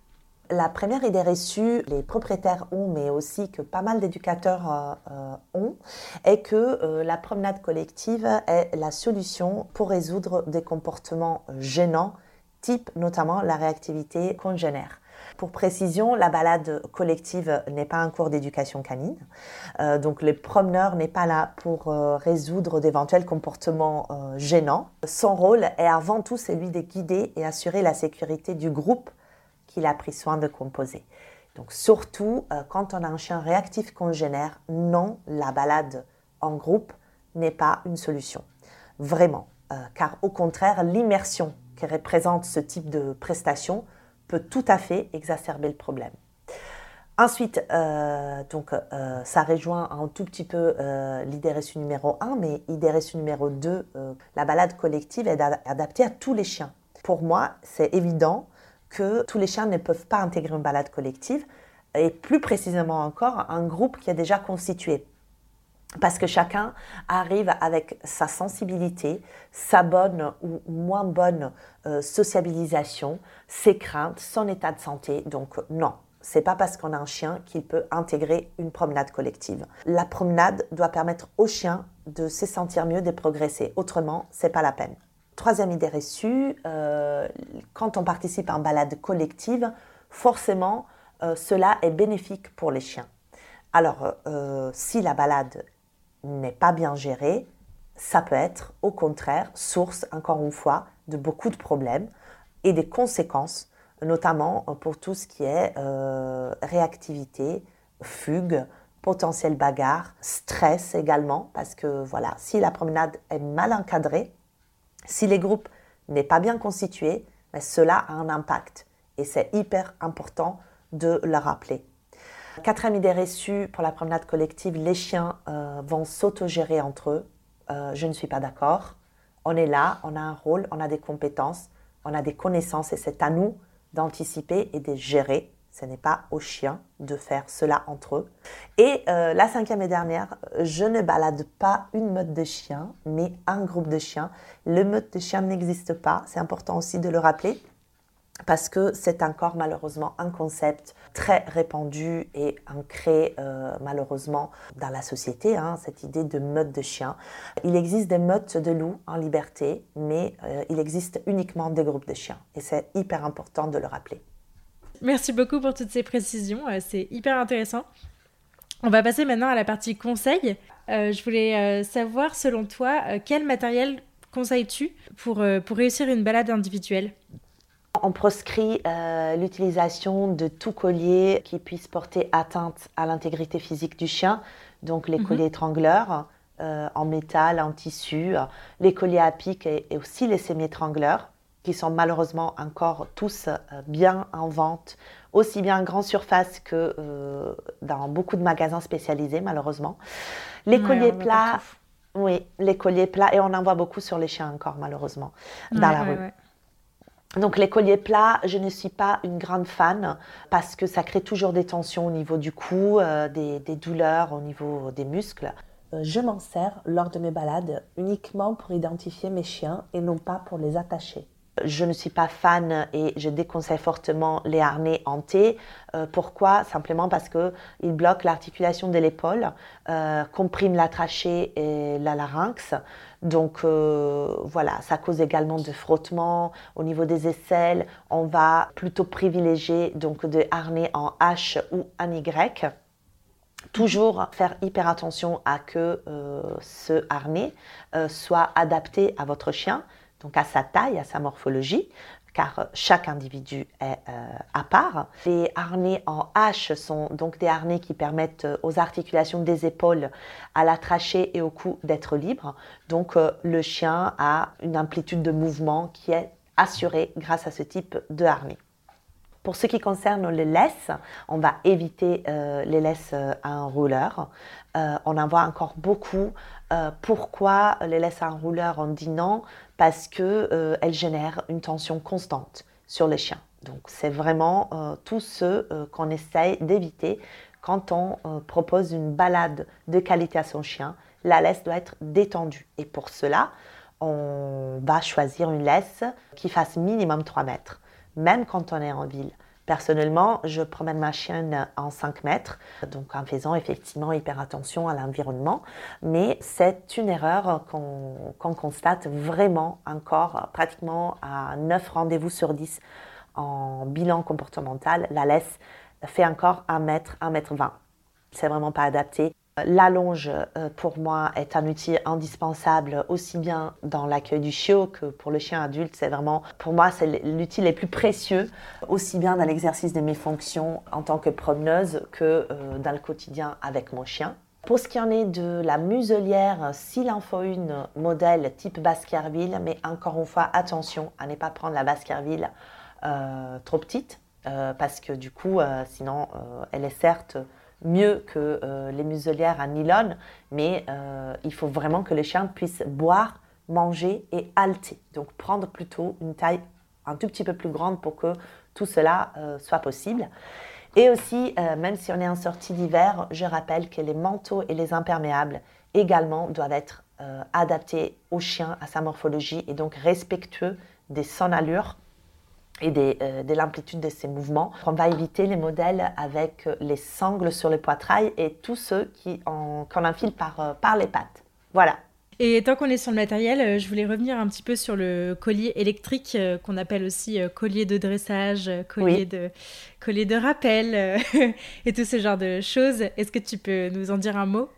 S2: La première idée reçue, les propriétaires ont, mais aussi que pas mal d'éducateurs euh, euh, ont, est que euh, la promenade collective est la solution pour résoudre des comportements gênants type notamment la réactivité congénère. Pour précision, la balade collective n'est pas un cours d'éducation canine. Euh, donc le promeneur n'est pas là pour euh, résoudre d'éventuels comportements euh, gênants. Son rôle est avant tout celui de guider et assurer la sécurité du groupe qu'il a pris soin de composer. Donc surtout quand on a un chien réactif congénère, non, la balade en groupe n'est pas une solution. Vraiment. car au contraire, l'immersion qui représente ce type de prestation peut tout à fait exacerber le problème. Ensuite, euh, donc, euh, ça rejoint un tout petit peu euh, l'idée reçue numéro 1, mais idée reçue numéro 2, la balade collective est adaptée à tous les chiens. Pour moi, c'est évident que tous les chiens ne peuvent pas intégrer une balade collective, et plus précisément encore, un groupe qui est déjà constitué parce que chacun arrive avec sa sensibilité, sa bonne ou moins bonne euh, sociabilisation, ses craintes, son état de santé. Donc non, c'est pas parce qu'on a un chien qu'il peut intégrer une promenade collective. La promenade doit permettre au chien de se sentir mieux, de progresser. Autrement, c'est pas la peine. Troisième idée reçue, euh, quand on participe à une balade collective, forcément, euh, cela est bénéfique pour les chiens. Alors, si la balade n'est pas bien géré, ça peut être au contraire source, encore une fois, de beaucoup de problèmes et des conséquences, notamment pour tout ce qui est euh, réactivité, fugue, potentiel bagarre, stress également, parce que voilà, si la promenade est mal encadrée, si les groupes n'est pas bien constitués, ben, cela a un impact et c'est hyper important de le rappeler. Quatrième idée reçue pour la promenade collective, les chiens euh, vont s'autogérer entre eux. Euh, je ne suis pas d'accord. On est là, on a un rôle, on a des compétences, on a des connaissances et c'est à nous d'anticiper et de gérer. Ce n'est pas aux chiens de faire cela entre eux. Et euh, la cinquième et dernière, je ne balade pas une meute de chiens, mais un groupe de chiens. Le meute de chiens n'existe pas, c'est important aussi de le rappeler parce que c'est encore malheureusement un concept très répandu et ancré euh, malheureusement dans la société, hein, cette idée de meute de chiens. Il existe des meutes de loups en liberté, mais euh, il existe uniquement des groupes de chiens et c'est hyper important de le rappeler.
S1: Merci beaucoup pour toutes ces précisions, euh, c'est hyper intéressant. On va passer maintenant à la partie conseil. je voulais savoir, selon toi, quel matériel conseilles-tu pour, pour réussir une balade individuelle?
S2: On proscrit euh, l'utilisation de tout collier qui puisse porter atteinte à l'intégrité physique du chien, donc les mhm. colliers étrangleurs euh, en métal, en tissu, les colliers à pic et, aussi les semi-étrangleurs qui sont malheureusement encore tous euh, bien en vente, aussi bien en grande surface que dans beaucoup de magasins spécialisés malheureusement. Les colliers plats, oui, les colliers plats, et on en voit beaucoup sur les chiens encore malheureusement dans la rue. Donc les colliers plats, je ne suis pas une grande fan parce que ça crée toujours des tensions au niveau du cou, euh, des, douleurs au niveau des muscles. Euh, je m'en sers lors de mes balades uniquement pour identifier mes chiens et non pas pour les attacher. Je ne suis pas fan et je déconseille fortement les harnais hantés. Euh, pourquoi? Simplement parce qu'ils bloquent l'articulation de l'épaule, euh, compriment la trachée et la larynx. Donc euh, voilà, ça cause également de frottements au niveau des aisselles. On va plutôt privilégier donc des harnais en H ou en Y. Toujours faire hyper attention à que ce harnais soit adapté à votre chien donc à sa taille, à sa morphologie, car chaque individu est euh, à part. Les harnais en H sont donc des harnais qui permettent euh, aux articulations des épaules, à la trachée et au cou d'être libres. Donc euh, le chien a une amplitude de mouvement qui est assurée grâce à ce type de harnais. Pour ce qui concerne les laisses, on va éviter les laisses à un rouleur. on en voit encore beaucoup. pourquoi les laisses à un rouleur On dit non? Parce qu'elles euh, génèrent une tension constante sur les chiens. Donc c'est vraiment euh, tout ce euh, qu'on essaye d'éviter quand on propose une balade de qualité à son chien. La laisse doit être détendue et pour cela, on va choisir une laisse qui fasse minimum 3 mètres, même quand on est en ville Personnellement, je promène ma chienne en 5 mètres, donc en faisant effectivement hyper attention à l'environnement. Mais c'est une erreur qu'on constate vraiment encore pratiquement à 9 rendez-vous sur 10 en bilan comportemental. La laisse fait encore 1 mètre, 1 mètre 20. C'est vraiment pas adapté. La longe, euh, pour moi, est un outil indispensable aussi bien dans l'accueil du chiot que pour le chien adulte. C'est vraiment, pour moi, c'est l'outil le plus précieux, aussi bien dans l'exercice de mes fonctions en tant que promeneuse que euh, dans le quotidien avec mon chien. Pour ce qui en est de la muselière, s'il en faut une modèle type Baskerville, mais encore une fois, attention à ne pas prendre la Baskerville euh, trop petite, parce que du coup, sinon, elle est certes mieux que euh, les muselières à nylon, mais euh, il faut vraiment que les chiens puissent boire, manger et halter. Donc prendre plutôt une taille un tout petit peu plus grande pour que tout cela euh, soit possible. Et aussi, même si on est en sortie d'hiver, je rappelle que les manteaux et les imperméables également doivent être adaptés au chien, à sa morphologie et donc respectueux des son et euh, de l'amplitude de ces mouvements. On va éviter les modèles avec euh, les sangles sur le poitrail et tous ceux qui qu'on enfile par, euh, par les pattes. Voilà.
S1: Et tant qu'on est sur le matériel, je voulais revenir un petit peu sur le collier électrique qu'on appelle aussi collier de dressage, collier, de, collier de rappel *laughs* et tout ce genre de choses. Est-ce que tu peux nous en dire un mot?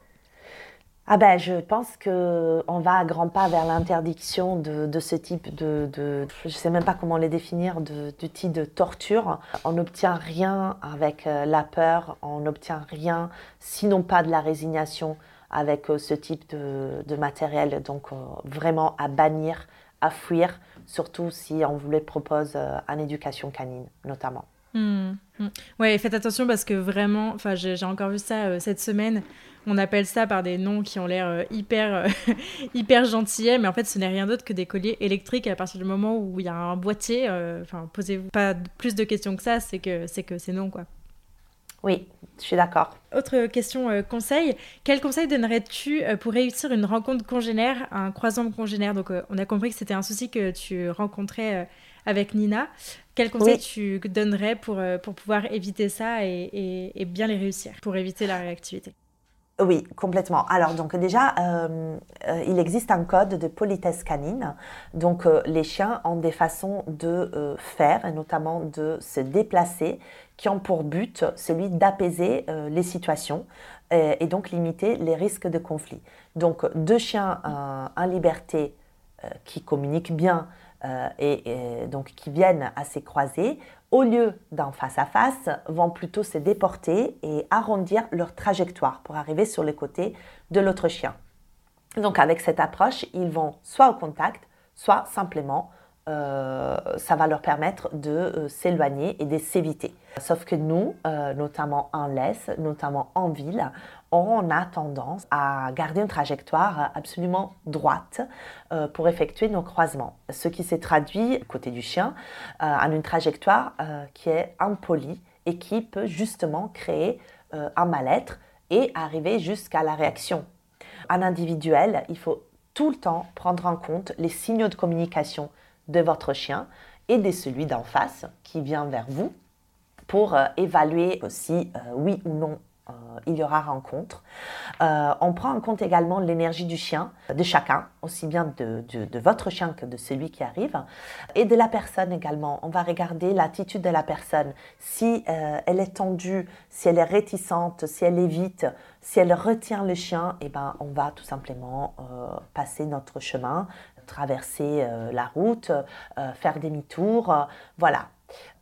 S2: Ah ben, je pense qu'on va à grands pas vers l'interdiction de, ce type de, je ne sais même pas comment les définir, d'outils de, de torture. On n'obtient rien avec euh, la peur, on n'obtient rien, sinon pas de la résignation avec euh, ce type de, matériel. Donc euh, vraiment à bannir, à fuir, surtout si on vous les propose en éducation canine notamment.
S1: Mmh. Ouais, faites attention parce que vraiment, enfin j'ai encore vu ça cette semaine on appelle ça par des noms qui ont l'air euh, hyper, euh, *laughs* hyper gentillets, mais en fait, ce n'est rien d'autre que des colliers électriques à partir du moment où il y a un boîtier. Euh, enfin, posez-vous pas plus de questions que ça, c'est que c'est que c'est non, quoi.
S2: Oui, je suis d'accord.
S1: Autre question conseil. Quel conseil donnerais-tu pour réussir une rencontre congénère, un croisement congénère Donc, on a compris que c'était un souci que tu rencontrais avec Nina. Quel conseil tu donnerais pour, pour pouvoir éviter ça et, et bien les réussir, pour éviter la réactivité?
S2: Oui, complètement. Alors donc déjà, euh, euh, il existe un code de politesse canine. Donc euh, les chiens ont des façons de faire, et notamment de se déplacer, qui ont pour but celui d'apaiser les situations et, donc limiter les risques de conflit. Donc deux chiens en liberté qui communiquent bien et, et, donc qui viennent à ces croisées au lieu d'un face à face, vont plutôt se déporter et arrondir leur trajectoire pour arriver sur les côtés de l'autre chien. Donc avec cette approche, ils vont soit au contact, soit simplement euh, ça va leur permettre de euh, s'éloigner et de s'éviter. Sauf que nous, euh, notamment en laisse, notamment en ville, on a tendance à garder une trajectoire absolument droite pour effectuer nos croisements. Ce qui s'est traduit, côté du chien, en une trajectoire qui est impolie et qui peut justement créer un mal-être et arriver jusqu'à la réaction. En individuel, il faut tout le temps prendre en compte les signaux de communication de votre chien et de celui d'en face qui vient vers vous pour euh, évaluer si euh, oui ou non euh, il y aura rencontre. on prend en compte également l'énergie du chien, de chacun, aussi bien de, de, votre chien que de celui qui arrive, et de la personne également. On va regarder l'attitude de la personne, si elle est tendue, si elle est réticente, si elle évite, si elle retient le chien, et eh ben, on va tout simplement passer notre chemin, traverser euh, la route, euh, faire demi-tour. Euh, voilà.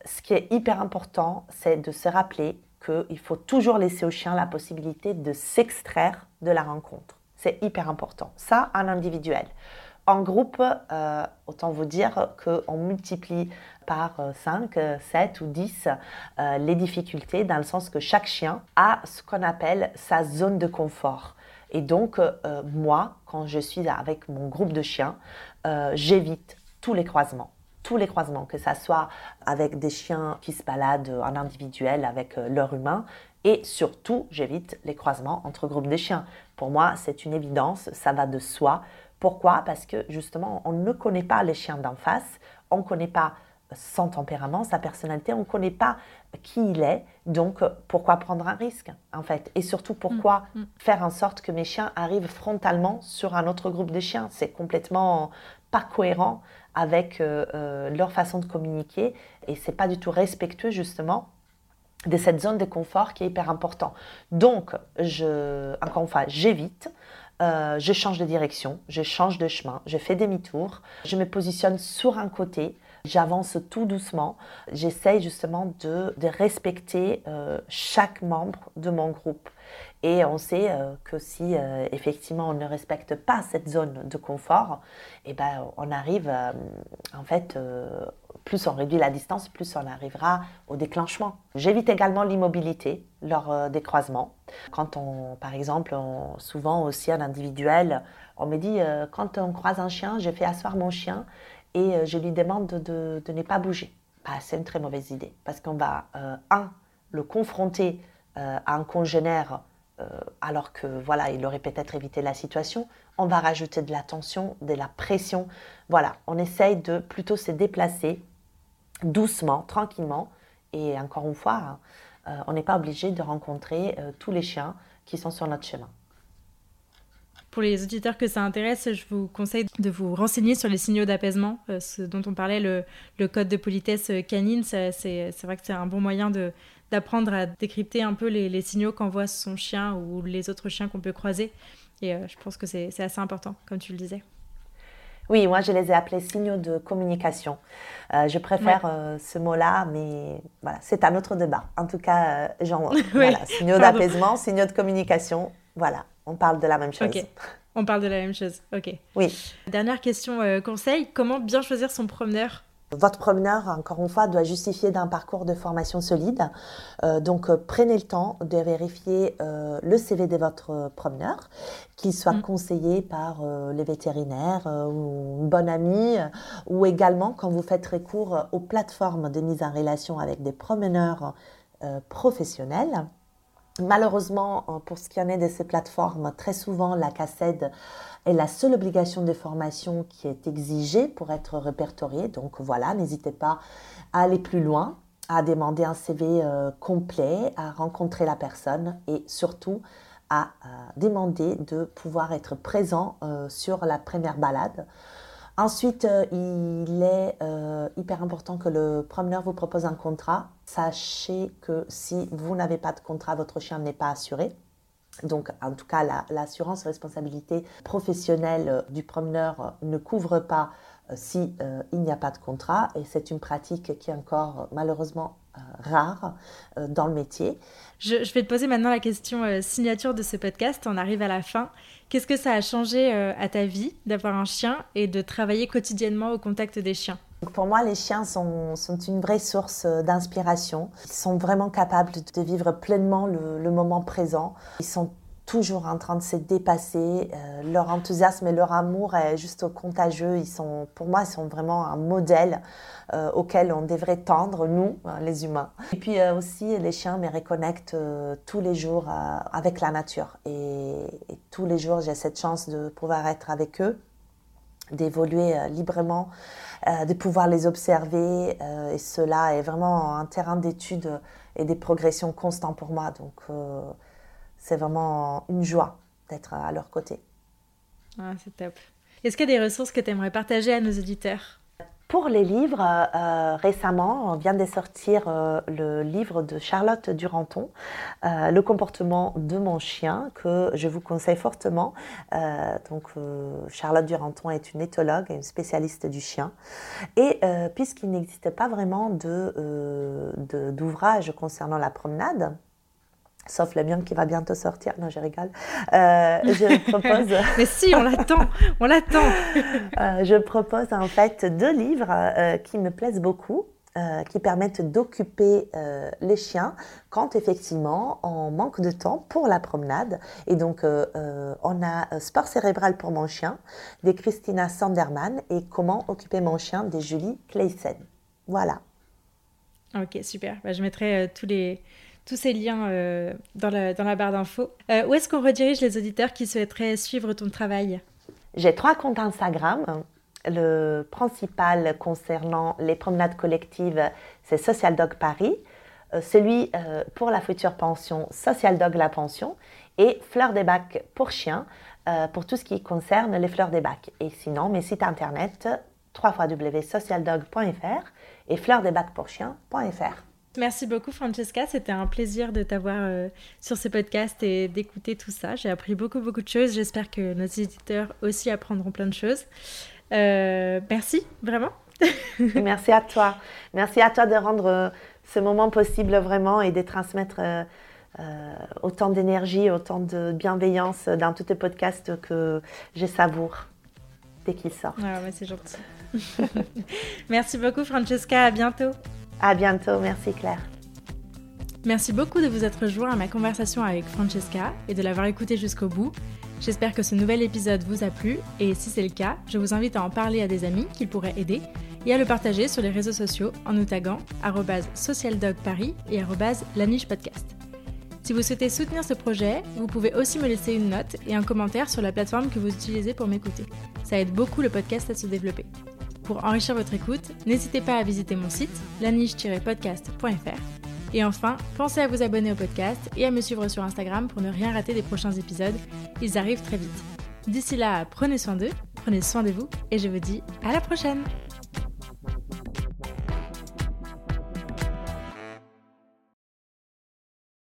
S2: Ce qui est hyper important, c'est de se rappeler qu'il faut toujours laisser au chien la possibilité de s'extraire de la rencontre. C'est hyper important. Ça, en individuel. En groupe, autant vous dire qu'on multiplie par 5, 7 ou 10 les difficultés dans le sens que chaque chien a ce qu'on appelle sa zone de confort. Et donc, euh, moi, quand je suis avec mon groupe de chiens, euh, j'évite tous les croisements. Tous les croisements, que ce soit avec des chiens qui se baladent en individuel avec euh, leur humain, et surtout, j'évite les croisements entre groupes de chiens. Pour moi, c'est une évidence, ça va de soi. Pourquoi? Parce que justement, on ne connaît pas les chiens d'en face, on ne connaît pas son tempérament, sa personnalité, on ne connaît pas qui il est, donc pourquoi prendre un risque en fait? Et surtout pourquoi mm, mm. faire en sorte que mes chiens arrivent frontalement sur un autre groupe de chiens? C'est complètement pas cohérent avec euh, euh, leur façon de communiquer et c'est pas du tout respectueux justement de cette zone de confort qui est hyper important. Donc, je, encore une fois, j'évite, euh, je change de direction, je change de chemin, je fais demi-tour, je me positionne sur un côté, j'avance tout doucement, j'essaye justement de, de respecter chaque membre de mon groupe. Et on sait euh, que si euh, effectivement on ne respecte pas cette zone de confort, eh ben, on arrive, euh, en fait, plus on réduit la distance, plus on arrivera au déclenchement. J'évite également l'immobilité lors des croisements. Quand on, par exemple, souvent aussi en individuel, on me dit, quand on croise un chien, je fais asseoir mon chien et je lui demande de, de ne pas bouger. Bah, c'est une très mauvaise idée parce qu'on va, un, le confronter à un congénère euh, alors que voilà, il aurait peut-être évité la situation, on va rajouter de la tension, de la pression. Voilà, on essaye de plutôt se déplacer doucement, tranquillement. Et encore une fois, hein, euh, on n'est pas obligé de rencontrer euh, tous les chiens qui sont sur notre chemin.
S1: Pour les auditeurs que ça intéresse, je vous conseille de vous renseigner sur les signaux d'apaisement, ce dont on parlait, le, code de politesse canine. C'est vrai que c'est un bon moyen de, d'apprendre à décrypter un peu les, signaux qu'envoie son chien ou les autres chiens qu'on peut croiser. Et euh, je pense que c'est assez important, comme tu le disais.
S2: Oui, moi je les ai appelés signaux de communication. Euh, je préfère euh, ce mot-là, mais voilà, c'est un autre débat. En tout cas, genre, *laughs* voilà, signaux d'apaisement, signaux de communication, voilà, on parle de la même chose.
S1: On parle de la même chose, ok.
S2: Oui.
S1: Dernière question conseil, comment bien choisir son promeneur?
S2: Votre promeneur, encore une fois, doit justifier d'un parcours de formation solide. Euh, donc, euh, prenez le temps de vérifier euh, le CV de votre promeneur, qu'il soit mm. conseillé par les vétérinaires ou une bonne amie, ou également quand vous faites recours aux plateformes de mise en relation avec des promeneurs professionnels. Malheureusement, pour ce qui en est de ces plateformes, très souvent la cassette est la seule obligation de formation qui est exigée pour être répertoriée. Donc voilà, n'hésitez pas à aller plus loin, à demander un CV euh, complet, à rencontrer la personne et surtout à euh, demander de pouvoir être présent euh, sur la première balade. Ensuite, il est hyper important que le promeneur vous propose un contrat. Sachez que si vous n'avez pas de contrat, votre chien n'est pas assuré. Donc, en tout cas, l'assurance responsabilité professionnelle euh, du promeneur euh, ne couvre pas euh, si n'y a pas de contrat et c'est une pratique qui est encore malheureusement rare dans le métier.
S1: Je, vais te poser maintenant la question signature de ce podcast. On arrive à la fin. Qu'est-ce que ça a changé à ta vie d'avoir un chien et de travailler quotidiennement au contact des chiens?
S2: Pour moi, les chiens sont, une vraie source d'inspiration. Ils sont vraiment capables de vivre pleinement le, moment présent. Toujours en train de se dépasser. Euh, leur enthousiasme et leur amour est juste contagieux. Ils sont, pour moi, ils sont vraiment un modèle euh, auquel on devrait tendre, nous, euh, les humains. Et puis aussi, les chiens me reconnectent tous les jours avec la nature. et tous les jours, j'ai cette chance de pouvoir être avec eux, d'évoluer librement de pouvoir les observer. Et cela est vraiment un terrain d'étude et des progressions constantes pour moi. Donc, c'est vraiment une joie d'être à leur côté.
S1: Ah, c'est top. Est-ce qu'il y a des ressources que tu aimerais partager à nos auditeurs?
S2: Pour les livres, euh, récemment, on vient de sortir euh, le livre de Charlotte Duranton, euh, Le comportement de mon chien, que je vous conseille fortement. donc, Charlotte Duranton est une éthologue et une spécialiste du chien. Et puisqu'il n'existe pas vraiment d'ouvrage de, concernant la promenade, sauf le mien qui va bientôt sortir. Non, je rigole. Euh, je *laughs* propose.
S1: Mais si, on l'attend, on l'attend.
S2: Euh, je propose en fait deux livres euh, qui me plaisent beaucoup. qui permettent d'occuper les chiens quand effectivement on manque de temps pour la promenade. Et donc on a Sport cérébral pour mon chien de Christina Sanderman et Comment occuper mon chien de Julie Clayson. Voilà.
S1: Ok, super. Bah, je mettrai tous les, tous ces liens euh, dans, la, barre d'infos. Euh, où est-ce qu'on redirige les auditeurs qui souhaiteraient suivre ton travail?
S2: J'ai trois comptes Instagram. le principal concernant les promenades collectives, c'est Social Dog Paris. Euh, celui pour la future pension, Social Dog La Pension. Et Fleurs des Bacs pour chiens, pour tout ce qui concerne les fleurs des bacs. Et sinon, mes sites internet www.socialdog.fr et fleursdesbacs-pour-chiens.fr.
S1: Merci beaucoup Francesca, c'était un plaisir de t'avoir euh, sur ce podcast et d'écouter tout ça. J'ai appris beaucoup beaucoup de choses, j'espère que nos éditeurs aussi apprendront plein de choses. Euh, merci, vraiment. *laughs*
S2: merci à toi. Merci à toi de rendre euh, ce moment possible vraiment et de transmettre autant d'énergie, autant de bienveillance dans tous tes podcasts que je savoure dès qu'ils sortent.
S1: Ah, c'est gentil. *laughs* merci beaucoup Francesca, à bientôt.
S2: À bientôt, merci Claire.
S1: Merci beaucoup de vous être joint à ma conversation avec Francesca et de l'avoir écouté jusqu'au bout. J'espère que ce nouvel épisode vous a plu et si c'est le cas, je vous invite à en parler à des amis qui pourraient aider et à le partager sur les réseaux sociaux en nous taguant socialdogparis et @lanichepodcast. Si vous souhaitez soutenir ce projet, vous pouvez aussi me laisser une note et un commentaire sur la plateforme que vous utilisez pour m'écouter. Ça aide beaucoup le podcast à se développer. Pour enrichir votre écoute, n'hésitez pas à visiter mon site, laniche-podcast.fr. Et enfin, pensez à vous abonner au podcast et à me suivre sur Instagram pour ne rien rater des prochains épisodes. Ils arrivent très vite. D'ici là, prenez soin d'eux, prenez soin de vous et je vous dis à la prochaine